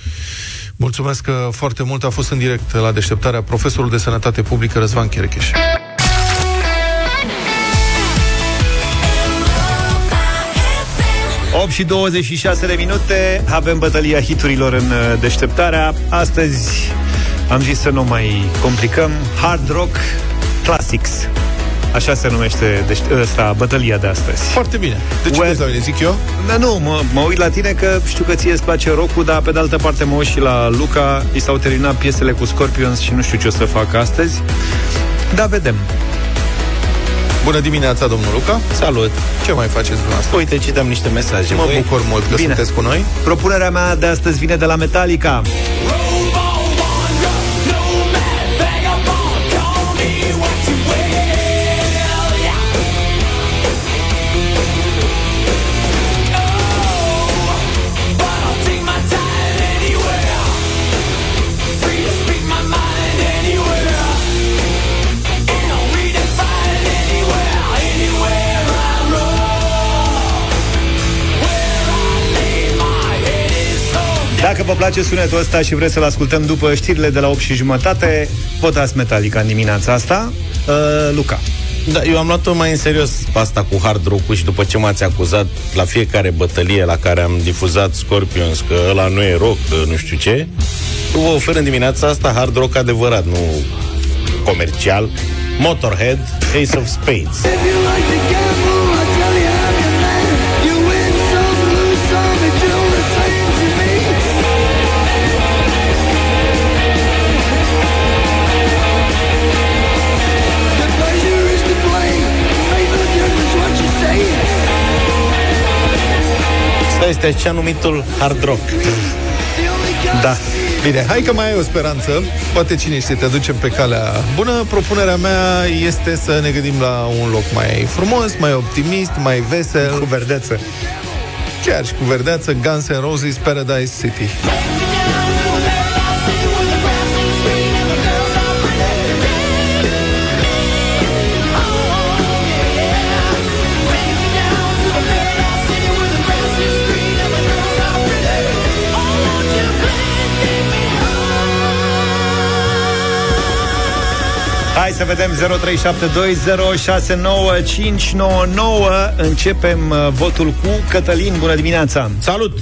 Mulțumesc că foarte mult a fost în direct la deșteptarea profesorul de sănătate publică Răzvan Cherecheș. 8 și 26 de minute Avem bătălia hiturilor în uh, deșteptarea Astăzi am zis să nu mai complicăm Hard Rock Classics Așa se numește deci, ăsta, bătălia de astăzi. Foarte bine. De ce Well- la mine, zic eu? Da, nu, mă, mă uit la tine că știu că ție îți place rock dar pe de altă parte mă uit și la Luca, i s-au terminat piesele cu Scorpions și nu știu ce o să fac astăzi. Da, vedem. Bună dimineața, domnul Luca. Salut! Ce mai faceți dumneavoastră? Uite, citeam niște mesaje. Mă Voi- bucur mult că Bine. sunteți cu noi. Propunerea mea de astăzi vine de la Metallica. Dacă place sunetul ăsta și vreți să-l ascultăm după știrile de la 8 și jumătate, votați Metallica în dimineața asta. Uh, Luca. Da, eu am luat-o mai în serios asta cu hard rock și după ce m-ați acuzat la fiecare bătălie la care am difuzat Scorpions că ăla nu e rock, că nu știu ce, eu vă ofer în dimineața asta hard rock adevărat, nu comercial. Motorhead, Ace of Spades. Este așa numitul hard rock. Da. Bine, hai că mai ai o speranță. Poate cine știe, te ducem pe calea bună. Propunerea mea este să ne gândim la un loc mai frumos, mai optimist, mai vesel. Cu verdeță. Chiar și cu verdeață, Guns N' Roses Paradise City. Hai să vedem 0372069599. Începem uh, votul cu Cătălin. Bună dimineața! Salut!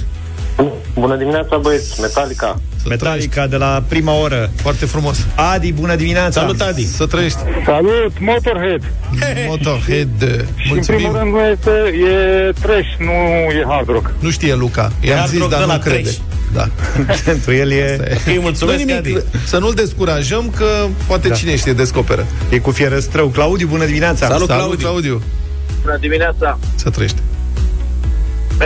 Bună dimineața, băieți, Metallica. Metallica de la prima oră. Foarte frumos. Adi, bună dimineața! Salut, Adi! Să trăiești. Salut, Motorhead! Motorhead. Și în Mulțumim. primul rând nu este, e trash, nu e hard rock. Nu știe Luca. I-am hard zis, rock dar de nu la crede. trash. Da. Pentru el e, Îi mulțumesc, Nu nimic, Adi. să nu-l descurajăm, că poate Da. cine știe descoperă. e cu fierăstrău. Claudiu, bună dimineața! Salut, Salut, Claudiu. Claudiu. Bună dimineața, Să trăiești.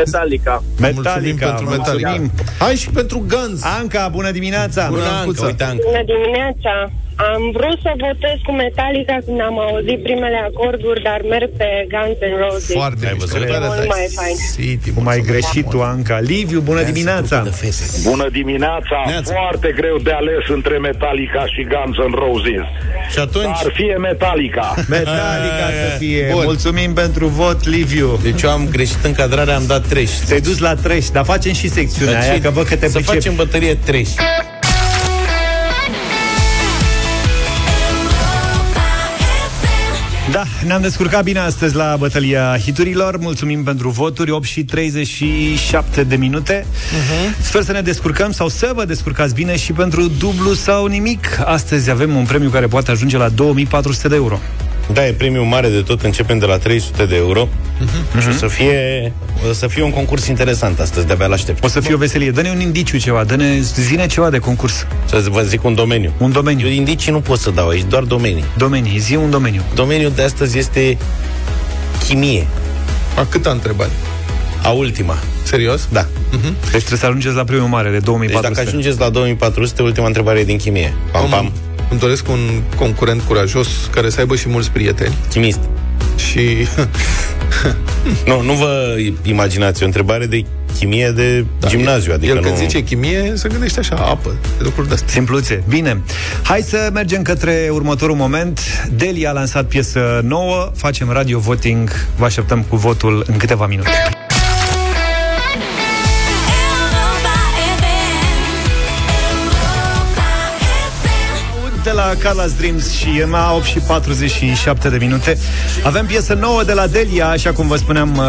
Metallica. Mulțumim Metallica, pentru Metallica. mulțumim. Hai și pentru Guns. Anca, bună dimineața! Bună, Bună, Anca, Ancuța. uite, Anca. Bună dimineața! Am vrut să votez cu Metallica când am auzit primele acorduri, dar merg pe Guns N' Roses. Foarte Ai mișto. văzut? Paradise Mult mai fain. City, Cum ai mulțumesc greșit tu, frumos. Anca. Liviu, bună dimineața! Bună dimineața! Neața. Foarte greu de ales între Metallica și Guns N' Roses. Și atunci... Dar fie Metallica. Metallica să fie. Bun. Mulțumim pentru vot, Liviu. Deci eu am greșit încadrarea, am dat trash. Te-ai dus la trash, dar facem și secțiunea Dar aia, ce- că văd că te Să pricepi. facem bătărie trash. Da, ne-am descurcat bine astăzi la bătălia hiturilor. Mulțumim pentru voturi, 8 și 37 de minute. Uh-huh. Sper să ne descurcăm sau să vă descurcați bine și pentru dublu sau nimic. Astăzi avem un premiu care poate ajunge la 2400 de euro. Da, e premiul mare de tot, începem de la 300 de euro. Uh-huh. Și o să fie, o să fie un concurs interesant astăzi, de-abia l-aștept. O să fie o veselie. Dă-ne un indiciu ceva, dă-ne, zine ceva de concurs. Să vă zic un domeniu. Un domeniu. Eu indicii nu pot să dau aici, doar domenii. Domenii, zi un domeniu. Domeniul de astăzi este chimie. A câta întrebare? A ultima. Serios? Da. Deci trebuie să ajungeți la premiul mare de Deci 2400. dacă ajungeți la 2400, ultima întrebare e din chimie. Pam, Am- pam. Îmi doresc un concurent curajos care să aibă și mulți prieteni Chimist. și Nu, nu vă imaginați o întrebare de chimie de da, gimnaziu. Adică el când nu... zice chimie se gândește așa, apă, lucruri de astea. Simpluțe. Bine. Hai să mergem către următorul moment. Deli a lansat piesă nouă. Facem radio voting. Vă așteptăm cu votul în câteva minute. La Carla's Dreams și e mai 8 și 47 de minute. Avem piesă nouă de la Delia, așa cum vă spuneam uh,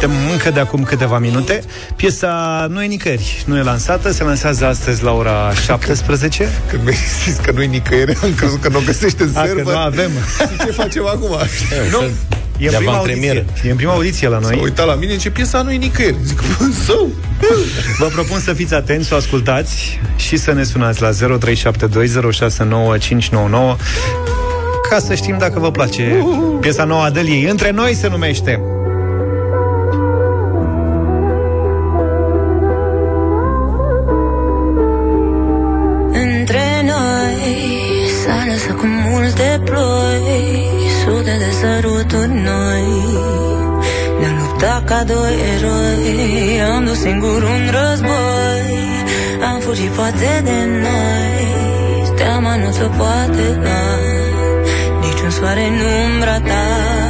de încă de acum câteva minute. Piesa nu e nicăieri, nu e lansată, se lansează astăzi la ora 17. Când mi-ai zis că nu e nicăieri, am crezut că nu o găsește în A, că server. nu avem. Și ce facem acum? Nu, e în De prima avantpremieră. audiție. E în prima audiție la S-a noi. uitat la mine ce piesa nu e nicăieri. Zic, zău! Vă propun să fiți atenți, să o ascultați și să ne sunați la 0372069599 ca să știm dacă vă place piesa nouă a Deliei. Între noi se numește. Luptat ca doi eroi Am dus singur un război. Am fugit poate de noi Teama nu ți-o poate da. Niciun soare în umbra ta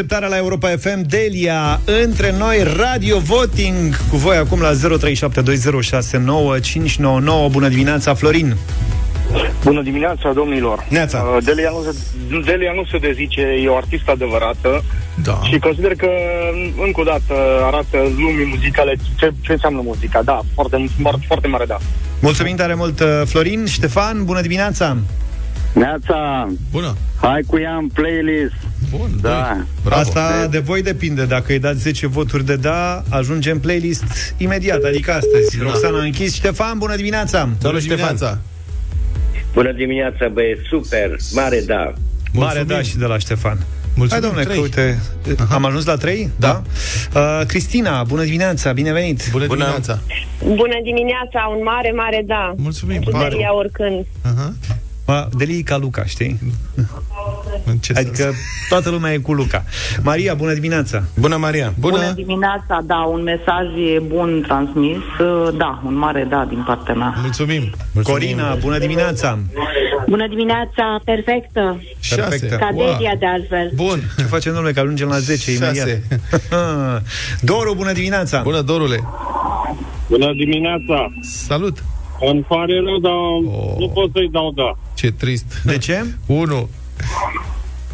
deșteptarea la Europa FM Delia Între noi Radio Voting Cu voi acum la 0372069599 Bună dimineața, Florin Bună dimineața, domnilor! Neața. Uh, Delia, nu se, Delia nu se dezice, e o artistă adevărată Da. și consider că, încă o dată, arată lumii muzicale ce, ce înseamnă muzica. Da, foarte, foarte, foarte mare da. Mulțumim tare mult, uh, Florin Ștefan, bună dimineața Neața, Bună! hai cu ea în playlist. Bun, Da. Bravo. Asta de voi depinde Dacă îi dați 10 voturi de da Ajunge în playlist imediat, adică astăzi Da. Roxana a închis Ștefan, bună dimineața Bună dimineața! Bună dimineața, băieți, super, mare da. Mare da și de la Ștefan Mulțumim, Hai, domnule, trei. că uite, am ajuns la 3? Da. Uh, Cristina, bună dimineața, bine venit! Bună dimineața! Bună dimineața, un mare, mare da. Mulțumim! Cu Mare. Delia oricând. Aha. Ma, Deli ca Luca, știi? Ce adică sens? toată lumea e cu Luca. Maria, bună dimineața! Bună, Maria! Bună, bună dimineața, da, un mesaj e bun transmis. Da, un mare da din partea mea. Mulțumim! Mulțumim. Corina, bună dimineața! Bună dimineața, perfectă! Perfectă. Ca wow. Delia, de altfel. Bun. Ce facem, domnule, că ajungem la 10 imediat. Doru, bună dimineața! Bună, Dorule! Bună dimineața! Salut! Îmi pare rău, dar oh. nu pot să-i dau da. Ce trist. De ce? Unu.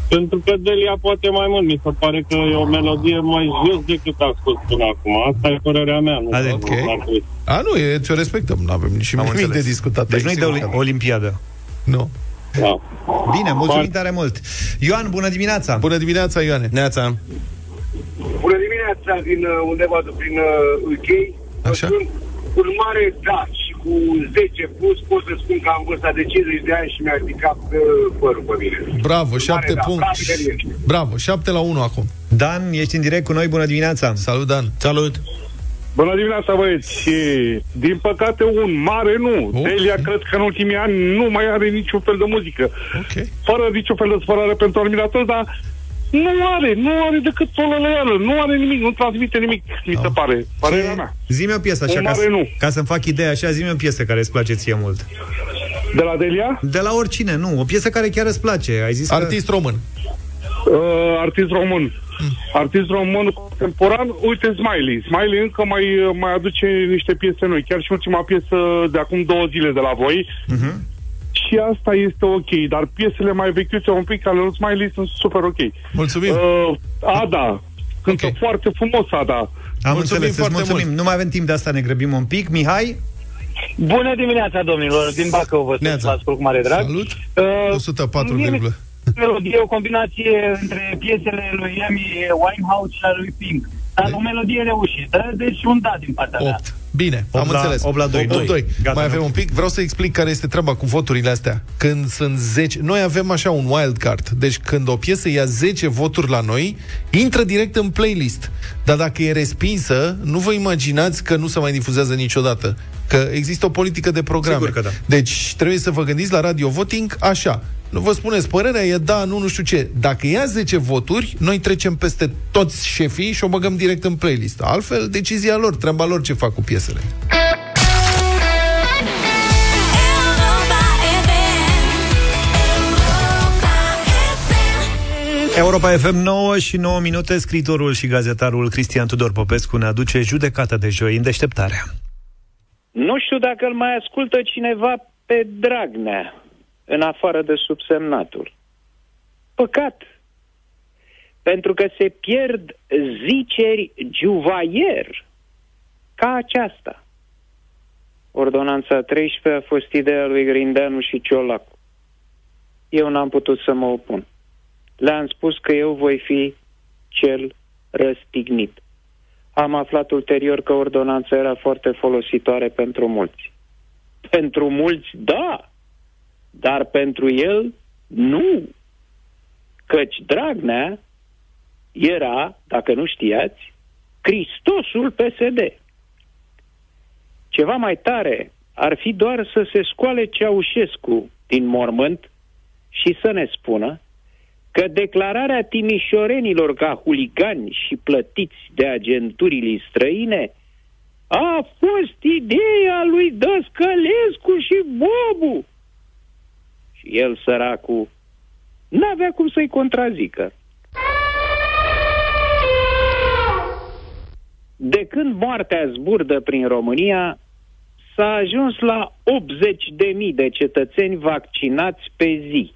Pentru că Delia poate mai mult. Mi se pare că e o melodie mai jos decât a scos până acum. Asta e părerea mea. Nu Ade, okay. A, nu, e, ți-o respectăm. Nu avem nici nimic de discutat. Deci nu-i de olimpiadă. Nu. Da. Bine, mulțumim tare mult. Ioan, bună dimineața! Bună dimineața, Ioane! Neața! Bună dimineața din uh, undeva prin uh, UK. Așa? Un mare daș și cu 10 plus pot să spun că am vârsta de 50 de ani și mi-a ridicat uh, părul pe mine. Bravo, 7 da, puncte. Bravo, 7 la 1 acum. Dan, ești în direct cu noi, bună dimineața! Salut, Dan! Salut! Bună dimineața, băieți! Și, din păcate, un mare nu. Okay. Delia, cred că în ultimii ani nu mai are niciun fel de muzică. Okay. Fără niciun fel de spărare pentru admiratori, dar nu are, nu are decât o lălăială, nu are nimic, nu transmite nimic, mi se pare, părerea mea. Zi-mi o piesă așa, O ca, mare să, nu. ca să-mi fac ideea așa, zi-mi o piesă care îți place ție mult. De la Delia? De la oricine, nu, o piesă care chiar îți place. Ai zis Artist român. Uh, artist român. Artist român contemporan, uite Smiley. Smiley încă mai, mai aduce niște piese noi. Chiar și ultima piesă de acum două zile de la voi. Uh-huh. Și asta este ok, dar piesele mai vechiute un pic ale lui Smiley sunt super ok. Mulțumim. Uh, Ada. Cântă okay. foarte frumos Ada. Am Mulțumim înțeles, îți foarte mulțumim. mult. Nu mai avem timp de asta, ne grăbim un pic. Mihai? Bună dimineața, domnilor! Din Bacău vă sunt, vă ascult cu mare drag. Salut! Uh, 104, mie mi- virgulă. melodie, o combinație între piesele lui Amy Winehouse și a lui Pink. Dar o melodie reușită, deci un da din partea mea. 8. Bine, Opt am la- înțeles. opt la doi. 8 2. Gata, Mai avem nu. un pic. Vreau să explic care este treaba cu voturile astea. Când sunt 10, noi avem așa un wild card. Deci când o piesă ia 10 voturi la noi, intră direct în playlist. Dar dacă e respinsă, nu vă imaginați că nu se mai difuzează niciodată. Că există o politică de programe. Sigur că da. Deci trebuie să vă gândiți la radio voting așa. Nu vă spuneți părerea, e da, nu, nu știu ce. Dacă ia 10 voturi, noi trecem peste toți șefii și o băgăm direct în playlist. Altfel, decizia lor, treaba lor ce fac cu piesele. Europa FM 9 și 9 minute, scritorul și gazetarul Cristian Tudor Popescu ne aduce judecata de joi în deșteptarea. Nu știu dacă îl mai ascultă cineva pe Dragnea, în afară de subsemnatul. Păcat. Pentru că se pierd ziceri juvaier ca aceasta. Ordonanța 13 a fost ideea lui Grindeanu și Ciolacu. Eu n-am putut să mă opun. Le-am spus că eu voi fi cel răstignit. Am aflat ulterior că ordonanța era foarte folositoare pentru mulți. Pentru mulți, da, dar pentru el, nu. Căci Dragnea era, dacă nu știați, Cristosul PSD. Ceva mai tare ar fi doar să se scoale Ceaușescu din mormânt și să ne spună că declararea timișorenilor ca huligani și plătiți de agenturile străine a fost ideea lui Dăscălescu și Bobu. Și el, săracul, n-avea cum să-i contrazică. De când moartea zburdă prin România, s-a ajuns la 80.000 de cetățeni vaccinați pe zi.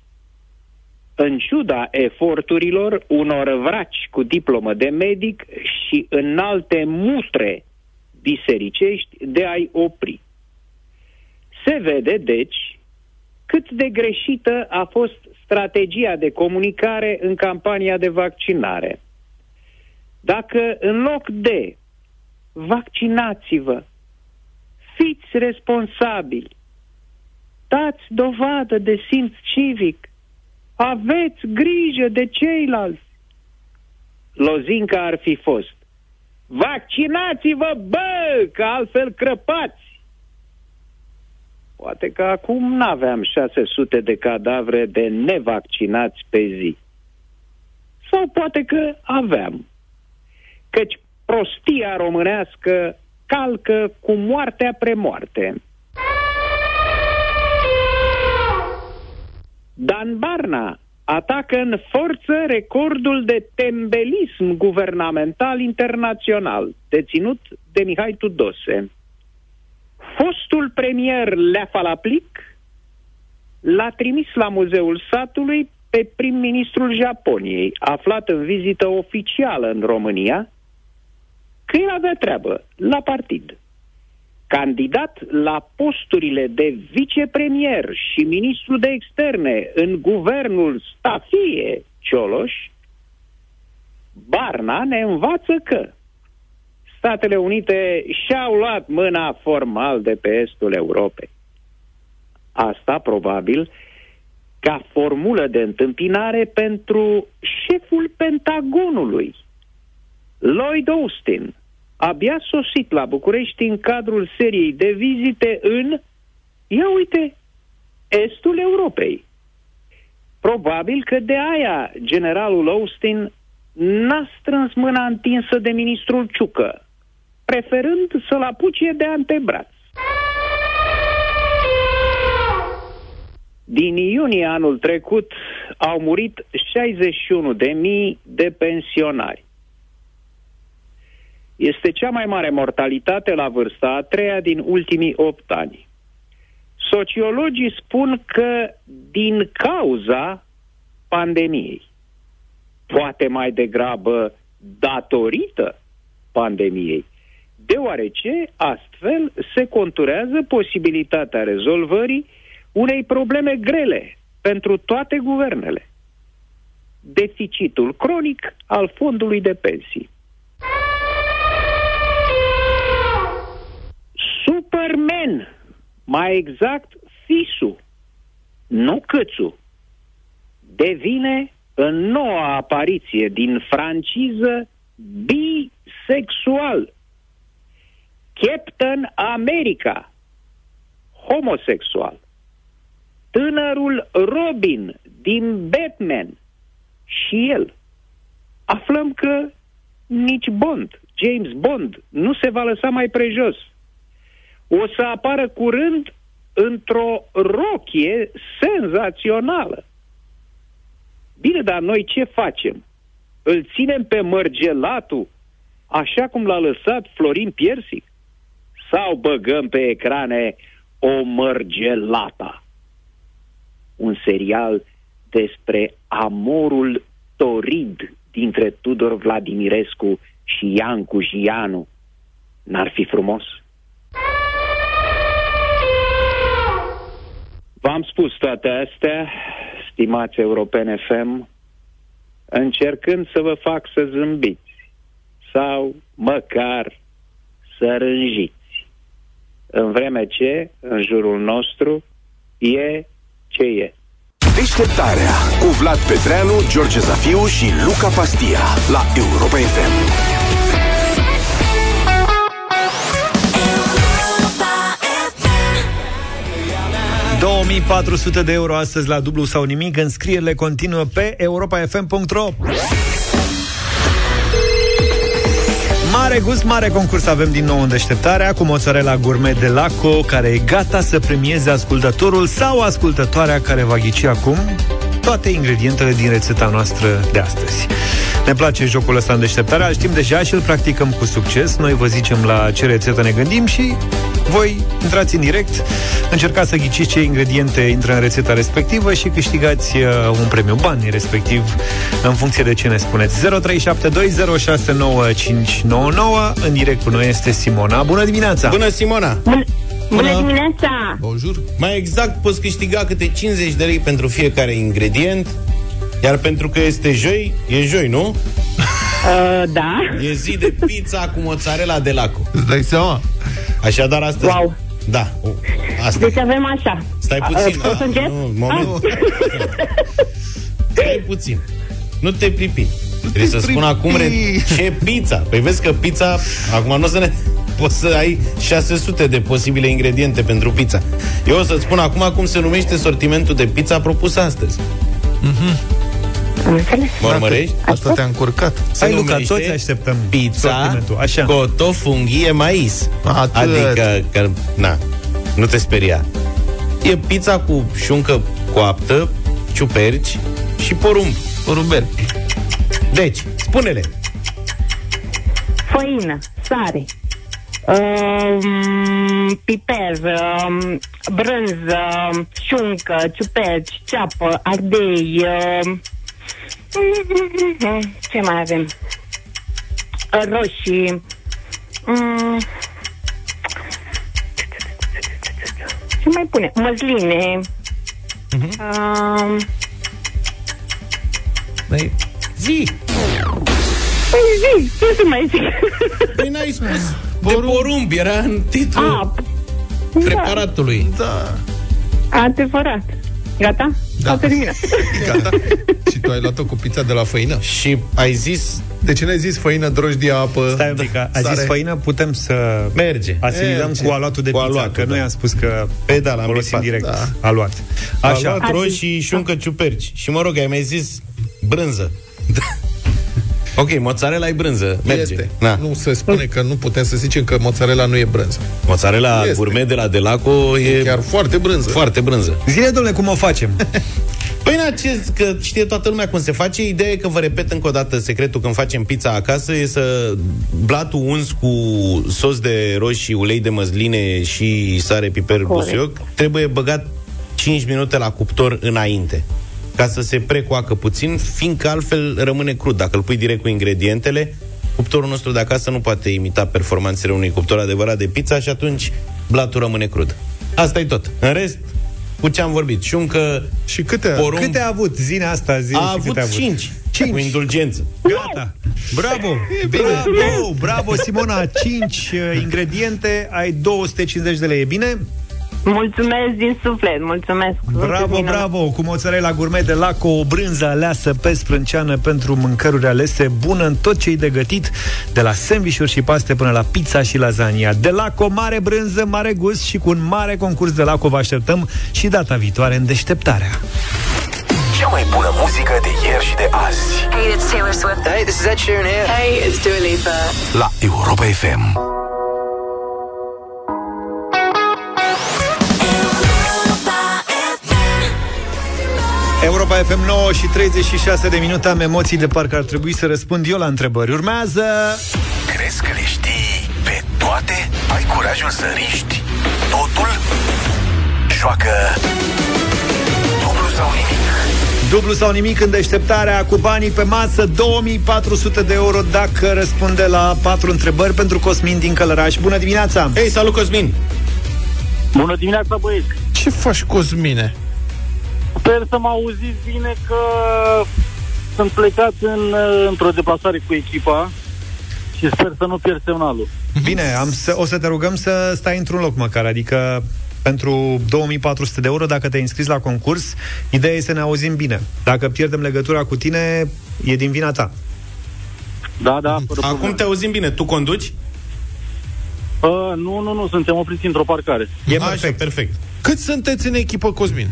În ciuda eforturilor unor vraci cu diplomă de medic și în alte mutre bisericești de a-i opri. Se vede, deci, cât de greșită a fost strategia de comunicare în campania de vaccinare. Dacă în loc de vaccinați-vă, fiți responsabili, dați dovadă de simț civic, aveți grijă de ceilalți. Lozinca ar fi fost. Vaccinați-vă, bă, că altfel crăpați. Poate că acum nu aveam 600 de cadavre de nevaccinați pe zi. Sau poate că aveam. Căci prostia românească calcă cu moartea premoarte. Dan Barna atacă în forță recordul de tembelism guvernamental internațional, deținut de Mihai Tudose. Fostul premier Lea Falaplic l-a trimis la Muzeul Satului pe prim-ministrul Japoniei, aflat în vizită oficială în România, că el avea treabă la partid. Candidat la posturile de vicepremier și ministru de externe în guvernul Stafie Cioloș, Barna ne învață că Statele Unite și-au luat mâna formal de pe estul Europei. Asta, probabil, ca formulă de întâmpinare pentru șeful Pentagonului, Lloyd Austin, abia sosit la București în cadrul seriei de vizite în, ia uite, estul Europei. Probabil că de aia generalul Austin n-a strâns mâna întinsă de ministrul Ciucă, preferând să-l apuce de antebraț. Din iunie anul trecut au murit 61 de mii de pensionari. Este cea mai mare mortalitate la vârsta a treia din ultimii 8 ani. Sociologii spun că din cauza pandemiei, poate mai degrabă datorită pandemiei, deoarece astfel se conturează posibilitatea rezolvării unei probleme grele pentru toate guvernele. Deficitul cronic al fondului de pensii. Mai exact Fisu, nu Câțu, devine în noua apariție din franciză bisexual. Captain America, homosexual. Tânărul Robin din Batman și el. Aflăm că nici Bond, James Bond, nu se va lăsa mai prejos. O să apară curând într-o rochie senzațională. Bine, dar noi ce facem? Îl ținem pe mărgelatul așa cum l-a lăsat Florin Piersic? Sau băgăm pe ecrane o mărgelata? Un serial despre amorul torid dintre Tudor Vladimirescu și Iancu Gianu. N-ar fi frumos? V-am spus toate astea, stimați Europene FM, încercând să vă fac să zâmbiți sau măcar să rânjiți. În vreme ce, în jurul nostru, e ce e. Deșteptarea cu Vlad Petreanu, George Zafiu și Luca Pastia la Europa FM. 2400 de euro astăzi la dublu sau nimic. Înscrierile continuă pe europafm.ro Mare gust, mare concurs avem din nou în deșteptarea cu mozzarella gourmet de Laco, care e gata să premieze ascultătorul sau ascultătoarea care va ghici acum toate ingredientele din rețeta noastră de astăzi. Ne place jocul ăsta în deșteptare, îl știm deja și îl practicăm cu succes. Noi vă zicem la ce rețetă ne gândim și voi intrați în direct, încercați să ghiciți ce ingrediente intră în rețeta respectivă și câștigați uh, un premiu bani, respectiv în funcție de ce ne spuneți. 0372069599 în direct cu noi este Simona. Bună dimineața! Bună, Simona! Bună, Bună dimineața! Bonjour! Mai exact, poți câștiga câte 50 de lei pentru fiecare ingredient, iar pentru că este joi, e joi, nu? Uh, da. E zi de pizza cu mozzarella de laco. Îți dai seama? Așadar, astăzi... Wow. Da, o, asta Deci avem așa. Stai puțin. Uh, pot să încep? nu, moment. Stai puțin. Nu te pripi. Trebuie să spun acum re... ce pizza. Păi vezi că pizza, acum nu o să ne poți să ai 600 de posibile ingrediente pentru pizza. Eu o să-ți spun acum cum se numește sortimentul de pizza propus astăzi. Am înțeles. Mă urmărești? Asta te-a încurcat. Se Hai, Luca, numește toți așteptăm Pizza sortimentul. Așa. coto funghie mais. Atât. Adică, că, na, nu te speria. E pizza cu șuncă coaptă, ciuperci și porumb. Porumbel. Deci, spune-le. Făină, sare, um, piper, um, brânză, șuncă, ciuperci, ceapă, ardei, um, ce mai avem? Roșii, um, ce mai pune? Măsline, um, Păi, zi! Păi zi, ce să mai zic? Păi n-ai spus de porumb, era în titlul A, preparatului. Da. adevărat. Gata? Da. S-a terminat. Gata. și tu ai luat-o cu pizza de la făină? Și ai zis... De ce n-ai zis făină, drojdie, apă, Stai un pic, a, a sare? zis făină, putem să Merge. asimilăm Merge. cu aluatul de Cu pizza, aluatul, că da. noi am spus că Pe da, l-am folosim bipat. direct Da. aluat. Așa. Așa, luat roșii, șuncă, ciuperci. Și mă rog, ai mai zis brânză. Ok, mozzarella e brânză. Merge. Este. Na. Nu se spune că nu putem să zicem că mozzarella nu e brânză. Mozzarella Este. gourmet de la Delaco e Chiar foarte brânză. foarte brânză. zile, domnule, cum o facem? Păi în acest, că știe toată lumea cum se face, ideea e că vă repet încă o dată secretul când facem pizza acasă e să blatul uns cu sos de roșii, ulei de măsline și sare, piper, Corect. busuioc, trebuie băgat 5 minute la cuptor înainte ca să se precoacă puțin, fiindcă altfel rămâne crud. Dacă îl pui direct cu ingredientele, cuptorul nostru de acasă nu poate imita performanțele unui cuptor adevărat de pizza și atunci blatul rămâne crud. Asta e tot. În rest, cu ce am vorbit? Șuncă, Și câte... porumb, Câte a avut? Zine asta, zi a și avut câte a avut. 5. Cinci. Cu indulgență. Gata. Bravo. Bravo, bravo, Simona. 5 ingrediente, ai 250 de lei. E bine? Mulțumesc din suflet, mulțumesc. Bravo, Mulțumim. bravo! Cu mozzarella gourmet de Laco, o brânză aleasă pe sprânceană pentru mâncăruri alese, bună în tot ce-i de gătit, de la sandvișuri și paste până la pizza și lasagna. De Laco, mare brânză, mare gust și cu un mare concurs de Laco vă așteptăm și data viitoare în deșteptarea. Cea mai bună muzică de ieri și de azi Hey, it's Taylor Swift. Hey, this is Ed Sheeran here. Hey, it's Dua Lipa. la Europa FM. Europa FM 9 și 36 de minute am emoții de parcă ar trebui să răspund eu la întrebări. Urmează... Crezi că le știi pe toate? Ai curajul să riști totul? Joacă dublu sau nimic. Dublu sau nimic în deșteptarea cu banii pe masă 2400 de euro dacă răspunde la patru întrebări pentru Cosmin din Călăraș. Bună dimineața! Hei, salut Cosmin! Bună dimineața, băieți! Ce faci, Cosmine? Sper să mă auziți bine că sunt plecat în, într-o deplasare cu echipa și sper să nu pierd semnalul. Bine, am să, o să te rugăm să stai într-un loc măcar, adică pentru 2400 de euro, dacă te-ai înscris la concurs, ideea e să ne auzim bine. Dacă pierdem legătura cu tine, e din vina ta. Da, da, fără Acum probleme. te auzim bine. Tu conduci? Uh, nu, nu, nu, suntem opriți într-o parcare. E Așa, perfect. perfect. Cât sunteți în echipă, Cosmin?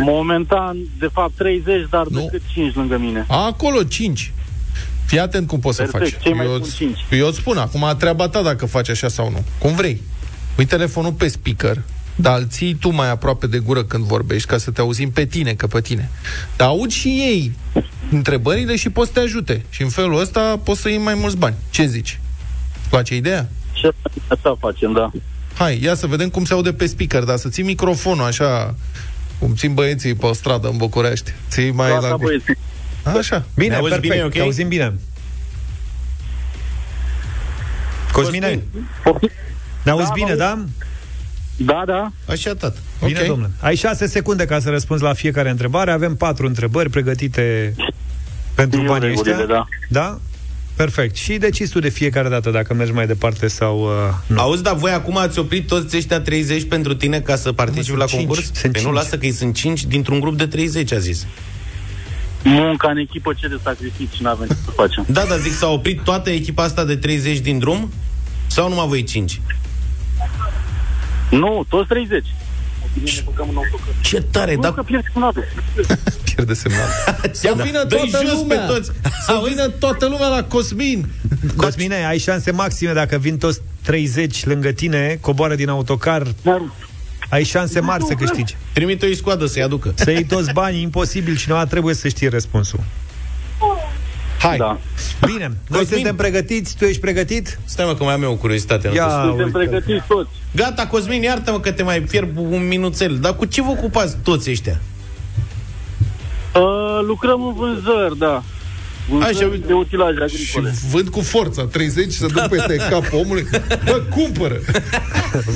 Momentan, de fapt, 30, dar Nu. decât 5 lângă mine. Acolo, 5. Fii atent cum poți Perfect, să faci. cei mai eu, buni îți- cinci. eu îți spun, acum treaba ta dacă faci așa sau nu. Cum vrei. Pui telefonul pe speaker, dar îl ții tu mai aproape de gură când vorbești, ca să te auzim pe tine, că pe tine. Dar aud și ei întrebările și poți să te ajute. Și în felul ăsta poți să iei mai mulți bani. Ce zici? Place ideea? Ce asta facem, da. Hai, ia să vedem cum se aude pe speaker, dar să ții microfonul așa, cum țin băieții pe stradă în București. Ții mai Gata, la... băieți. Așa. Bine, Ne auzi perfect, bine, ok? te auzim bine. Cosmine, ne auzi Da, bine, vă da? Da, da. Așa, tată. Bine, Ok. domnule. Ai șase secunde ca să răspunzi la fiecare întrebare. Avem patru întrebări pregătite pentru Eu banii regulile, ăștia. da. Da? Perfect. Și decizi tu de fiecare dată dacă mergi mai departe sau uh, nu. Auzi, dar voi acum ați oprit toți ăștia 30 pentru tine ca să participi sunt la cinci, concurs? sunt Păi nu, cinci. lasă că ei sunt 5 dintr-un grup de 30, a zis. Munca în echipă cere sacrificii, nu avem ce să facem. Da, dar zic, s-a oprit toată echipa asta de 30 din drum? Sau numai voi 5? Nu, toți 30. Ce tare, nu dar- că pierd semnatul. Pierde semnal. Să Da. vină Dă-i toată jos lumea. pe toți. Să vină toată lumea la Cosmin. Cosmine, ai șanse maxime dacă vin toți 30 lângă tine, coboară din autocar, ai șanse mari să câștigi. Trimite o scoadă să-i aducă. Să iei toți banii, imposibil, cineva trebuie să știe răspunsul. Hai. Da. Bine, noi Cosmin. suntem pregătiți, tu ești pregătit? Stai mă că mai am eu o curiozitate. nu Ia, te- Suntem uite. pregătiți toți. Gata, Cosmin, iartă-mă că te mai fierb un minuțel. Dar cu ce vă ocupați toți ăștia? Uh, lucrăm în vânzări, da. Vânzări Așa, de utilaje Și agricole. vând cu forța 30 și să duc peste capul omului. Bă, cumpără.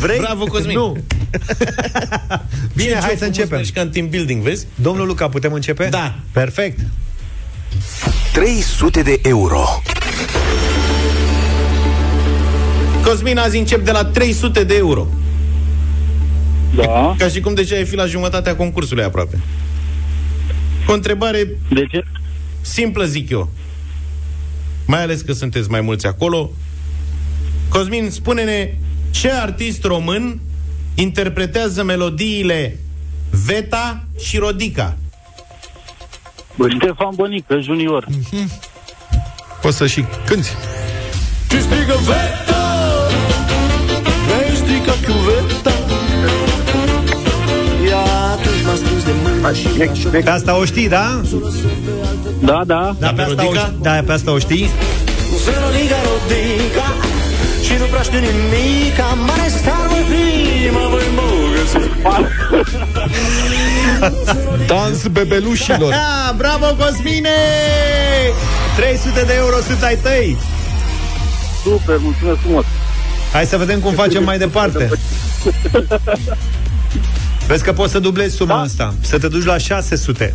Vrei? Bravo, Cosmin. Nu. Bine, Ce hai să frumos începem. mergi ca în team building, vezi? Domnul Luca, putem începe? Da. Perfect. 300 de euro. Cosmin, azi încep de la 300 de euro. Da. Ca și cum deja e fi la jumătatea concursului aproape. O întrebare De ce? simplă, zic eu. Mai ales că sunteți mai mulți acolo. Cosmin, spune-ne ce artist român interpretează melodiile Veta și Rodica? Bă, Ștefan Bănică, junior. Poți să și cânti. Și strigă Veta Pe asta o știi, da? Da, da. Da, pe asta, o, Rodica? știi- da, pe asta o știi? Să rodica, rodica Și nu prea știu nimica Mare star voi fi Mă voi îmbogăți Dans bebelușilor. Ah, bravo, Cosmine! 300 de euro sunt ai tăi. Super, mulțumesc frumos. Hai să vedem cum facem mai departe. Vezi că poți să dublezi suma da? asta. Să te duci la 600.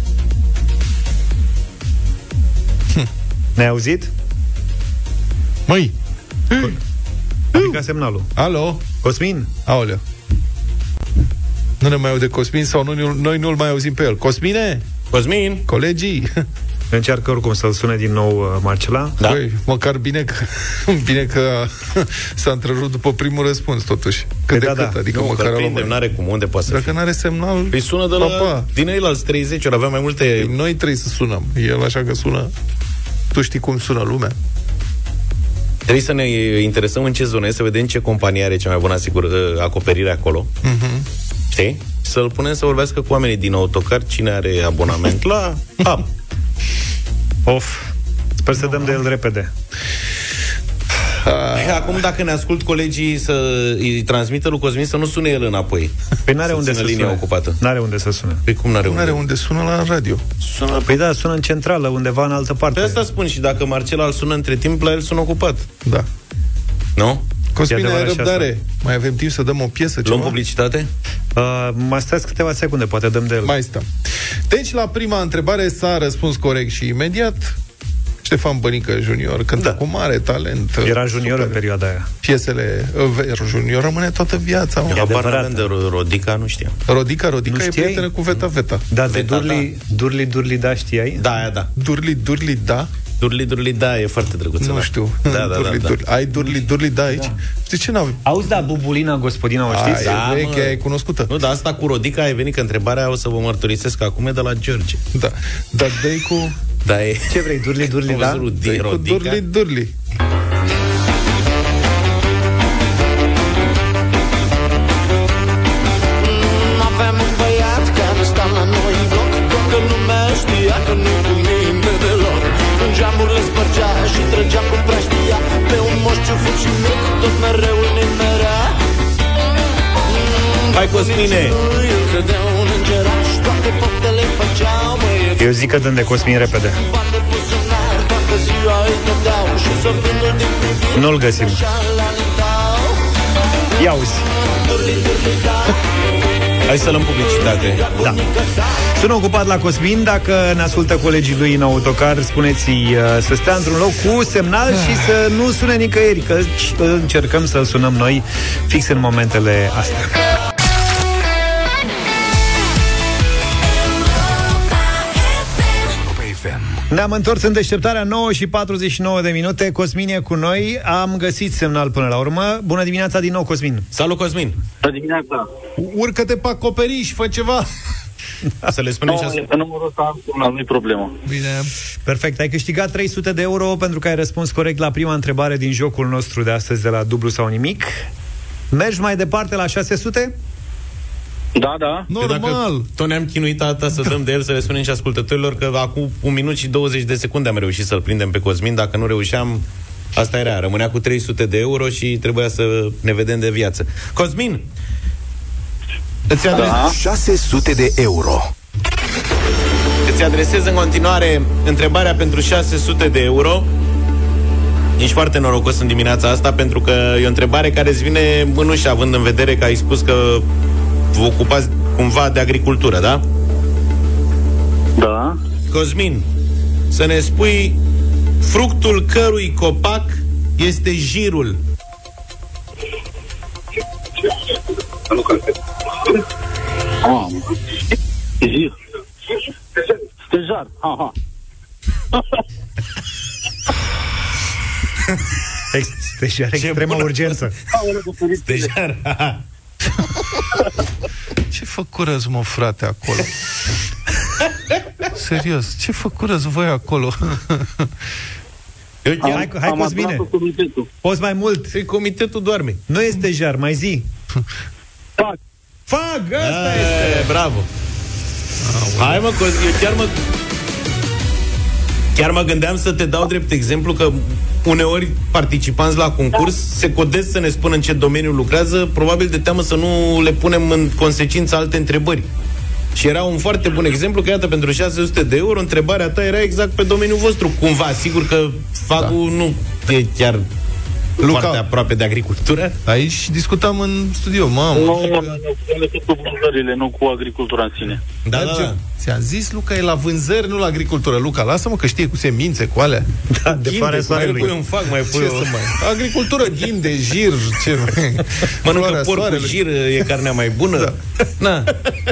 Ne-ai auzit? Măi, Adică semnalul. alo? Cosmin? Aoleu. Nu ne mai aude Cosmin sau nu, noi nu-l mai auzim pe el. Cosmine? Cosmin? Colegii? Încearcă oricum să-l sune din nou uh, Marcela. Da. Băi, măcar bine că, bine că s-a întrerupt după primul răspuns, totuși. Cât de da, cât, da. adică Nu, măcar că ăla prindem, mai- n-are cum, unde poate să Dacă fie? n-are semnal, Păi sună de la... Papa. Din ei la 30 ori avea mai multe... noi trebuie să sunăm. El așa că sună... Tu știi cum sună lumea? Trebuie să ne interesăm în ce zonă e, să vedem ce companie are cea mai bună asigur, acoperire acolo. Mhm. Știi? Să-l punem să vorbească cu oamenii din autocar, cine are abonament la app. Of. Sper să dăm de el repede. Păi, Acum, dacă ne ascult colegii să îi transmită lui Cosmin să nu sune el înapoi. Păi n-are Să unde țină să linia sune. ocupată. N-are unde să sune. Păi cum n-are Nu are unde? unde sună la radio. Sună Păi da, sună în centrală, undeva în altă parte. Pe asta spun și dacă Marcela îl sună între timp, la el sună ocupat. Da. Nu? Cosmin, E ai adevărat și răbdare. Mai avem timp să dăm o piesă, Luăm ceva? publicitate? Uh, mai stați câteva secunde, poate dăm de el. Mai stăm. Deci, la prima întrebare s-a răspuns corect și imediat. Ștefan Bănică Junior cântă Da. cu mare talent. Era junior în perioada aia. Piesele uh, Ver Junior rămâne toată viața. Mă. Habar adevărat. n-aveam de Ro- Rodica, nu știam. Rodica, Rodica Nu e știai? prietenă cu Veta Veta. Da, de Veta, Durli, Durli, Durli, da, știai? Da, aia da. Durli, Durli, da? Durli, durli, da, e foarte drăguță. Nu da. știu. Da, da, durli, da, da. Durli. Ai Durli, Durli, da aici? Știi ce n-au? Auzi, da, Bubulina, gospodina, o știți? Da, e mă. veche, e cunoscută. Nu, dar asta cu Rodica ai venit că întrebarea o să vă mărturisesc acum e de la George. Da. Dar dă cu... Da, e... Ce vrei, Durli, Durli, Am da? văzut dă din cu Rodica. Durli, Durli. Făceau băieți Eu zic că dăm de Cosmin repede. Bani de buzunar Toată ziua îi dădeau Și sorbind-l din privire Nu-l găsim. Așa-l alintau Ia uzi. Hai să luăm publicitate. Da. Sunt ocupat la Cosmin, dacă ne ascultă colegii lui în autocar, spuneți-i uh, să stea într-un loc cu semnal și să nu sune nicăieri, că încercăm să-l sunăm noi fix în momentele astea. Ne-am întors în deșteptarea 9 și 49 de minute. Cosmin e cu noi. Am găsit semnal până la urmă. Bună dimineața din nou, Cosmin. Salut, Cosmin. Bună dimineața. Urcă-te pe acoperiș, fă ceva. Să le spunem și Nu, asta. este numărul ăsta, nu-i problemă. Bine. Perfect. Ai câștigat 300 de euro pentru că ai răspuns corect la prima întrebare din jocul nostru de astăzi de la dublu sau nimic. Mergi mai departe la 600? Da, da. Că dacă tot ne-am chinuit atâta să dăm de el, să le spunem și ascultătorilor că acum un minut și 20 de secunde am reușit să-l prindem pe Cosmin. Dacă nu reușeam, asta era. Rămânea cu 300 de euro și trebuia să ne vedem de viață. Cosmin! Îți adres... Da. 600 de euro. Îți adresez în continuare întrebarea pentru 600 de euro. Ești foarte norocos în dimineața asta pentru că e o întrebare care îți vine în ușă, având în vedere că ai spus că vă ocupați cumva de agricultură, da? Da. Cosmin, să ne spui fructul cărui copac este jirul. Ah, Jir. Stejar. Aha. Ex- Stejar, extremă urgență. Stejar. Ce făcurăți, mă, frate, acolo? Serios, ce făcurăți voi acolo? Eu Hai, hai, hai am Cosmine. adunat cu comitetul. Poți mai mult. Ei, comitetul doarme. Nu este jar, mai zi. Fac. Fag, asta E, este. bravo. Hai mă, Cos- eu chiar mă... Chiar mă gândeam să te dau drept exemplu că uneori participanți la concurs se codesc să ne spună în ce domeniu lucrează, probabil de teamă să nu le punem în consecință alte întrebări. Și era un foarte bun exemplu că, iată, pentru 600 de euro, întrebarea ta era exact pe domeniul vostru. Cumva, sigur că fagul da. nu e chiar Luca. foarte aproape de agricultură. Aici discutam în studio, mamă. Nu, nu, nu, nu, cu vânzările, nu cu agricultura în sine. Da, Merge. da, da. Ți-am zis, Luca, e la vânzări, nu la agricultură. Luca, lasă-mă că știe cu semințe, cu alea. Da, de Ghinde, fare cu Mai soarelui. pui un fag, mai pui Ce o... să mai... Agricultură, ghinde, jir, ce Mănâncă Floarea porc cu soarelui. jir, e carnea mai bună? Da. Na,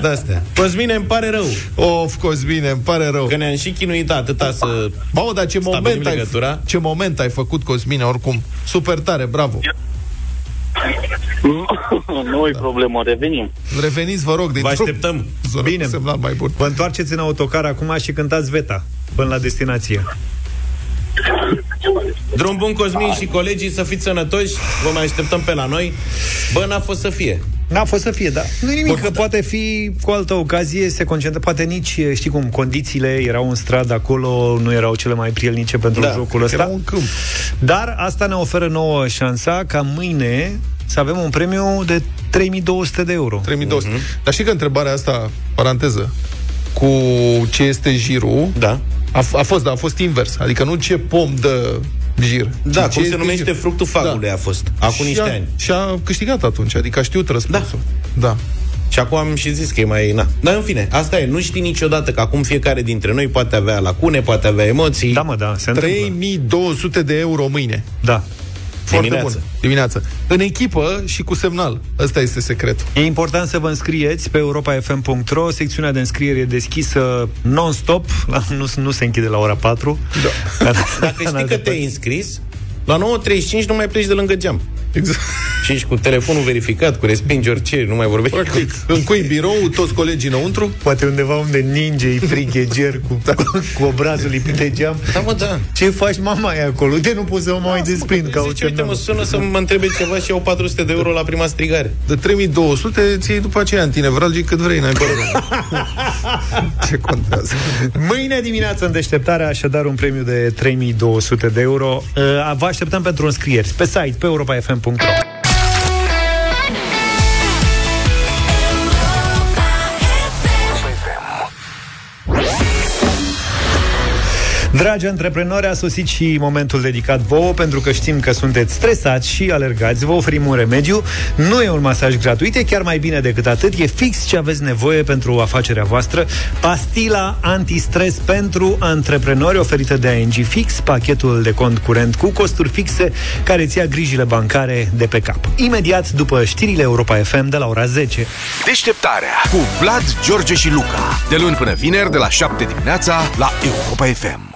de astea. Cosmine, îmi pare rău Of, Cosmine, îmi pare rău. că ne-am și chinuit atâta să... Mamă, dar ce Stabilim moment, ai, legătura. ce moment ai făcut, Cosmine, oricum. Super tare, bravo. Nu e problemă, revenim. Reveniți, vă rog, din Vă așteptăm. Bine. Semnal mai bun. Vă întoarceți în autocar acum și cântați Veta până la destinație. Drum bun, Cosmin și colegii, să fiți sănătoși. Vă mai așteptăm pe la noi. Bă, n-a fost să fie. N-a fost să fie, da. Nu nimic, că poate fi cu altă ocazie, se concentrează, poate nici, știi cum, condițiile erau în stradă acolo, nu erau cele mai prielnice pentru Da, jocul ăsta. Era un câmp. Dar asta ne oferă nouă șansa ca mâine să avem un premiu de 3200 de euro. 3200. Dar știi că întrebarea asta, paranteză, cu ce este jirul, Da. a, f- a fost, da, a fost invers. Adică nu ce pom de jir. Da, ci cum ce se este numește jir. fructul fagului a fost. Acum și niște a, ani. Și a câștigat atunci, adică a știut răspunsul. Da. da. Și acum am și zis că e mai... Na. Dar în fine, asta e. Nu știi niciodată că acum fiecare dintre noi poate avea lacune, poate avea emoții. Da, mă, da, se întâmplă. 3200 de euro mâine. Da. Foarte Dimineață. bun. Dimineață. În echipă și cu semnal. Ăsta este secretul. E important să vă înscrieți pe europafm.ro Secțiunea de înscriere e deschisă non-stop la, nu, nu se închide la ora 4 da. Dacă știi că te-ai înscris, la 9.35 nu mai pleci de lângă geam. Exact. Și ești cu telefonul verificat, cu respingi orice, nu mai vorbești. Practic, încui birou, toți colegii înăuntru. Poate undeva unde ninge e frigheger cu, cu, cu obrazul lipit de geam Da, mă, da. Ce faci mama e acolo? De nu poți să mă mai desprind ca o Zice, uite, mă semnală. sună să mă întrebe ceva și iau 400 de euro la prima strigare. De 3200 ți iei după aceea antinevralgic cât vrei, n-ai părere. Ce contează? Mâine dimineață în deșteptarea așadar un premiu de 3200 de euro Uh, Vă așteptăm pentru înscrieri pe site pe europafm.ro Dragi antreprenori, a sosit și momentul dedicat vouă, pentru că știm că sunteți stresați și alergați. Vă oferim un remediu. Nu e un masaj gratuit, e chiar mai bine decât atât. E fix ce aveți nevoie pentru afacerea voastră. Pastila antistres pentru antreprenori oferită de ING Fix, pachetul de cont curent cu costuri fixe care ți ia grijile bancare de pe cap. Imediat după știrile Europa FM de la ora 10. Deșteptarea cu Vlad, George și Luca. De luni până vineri, de la 7 dimineața, la Europa FM.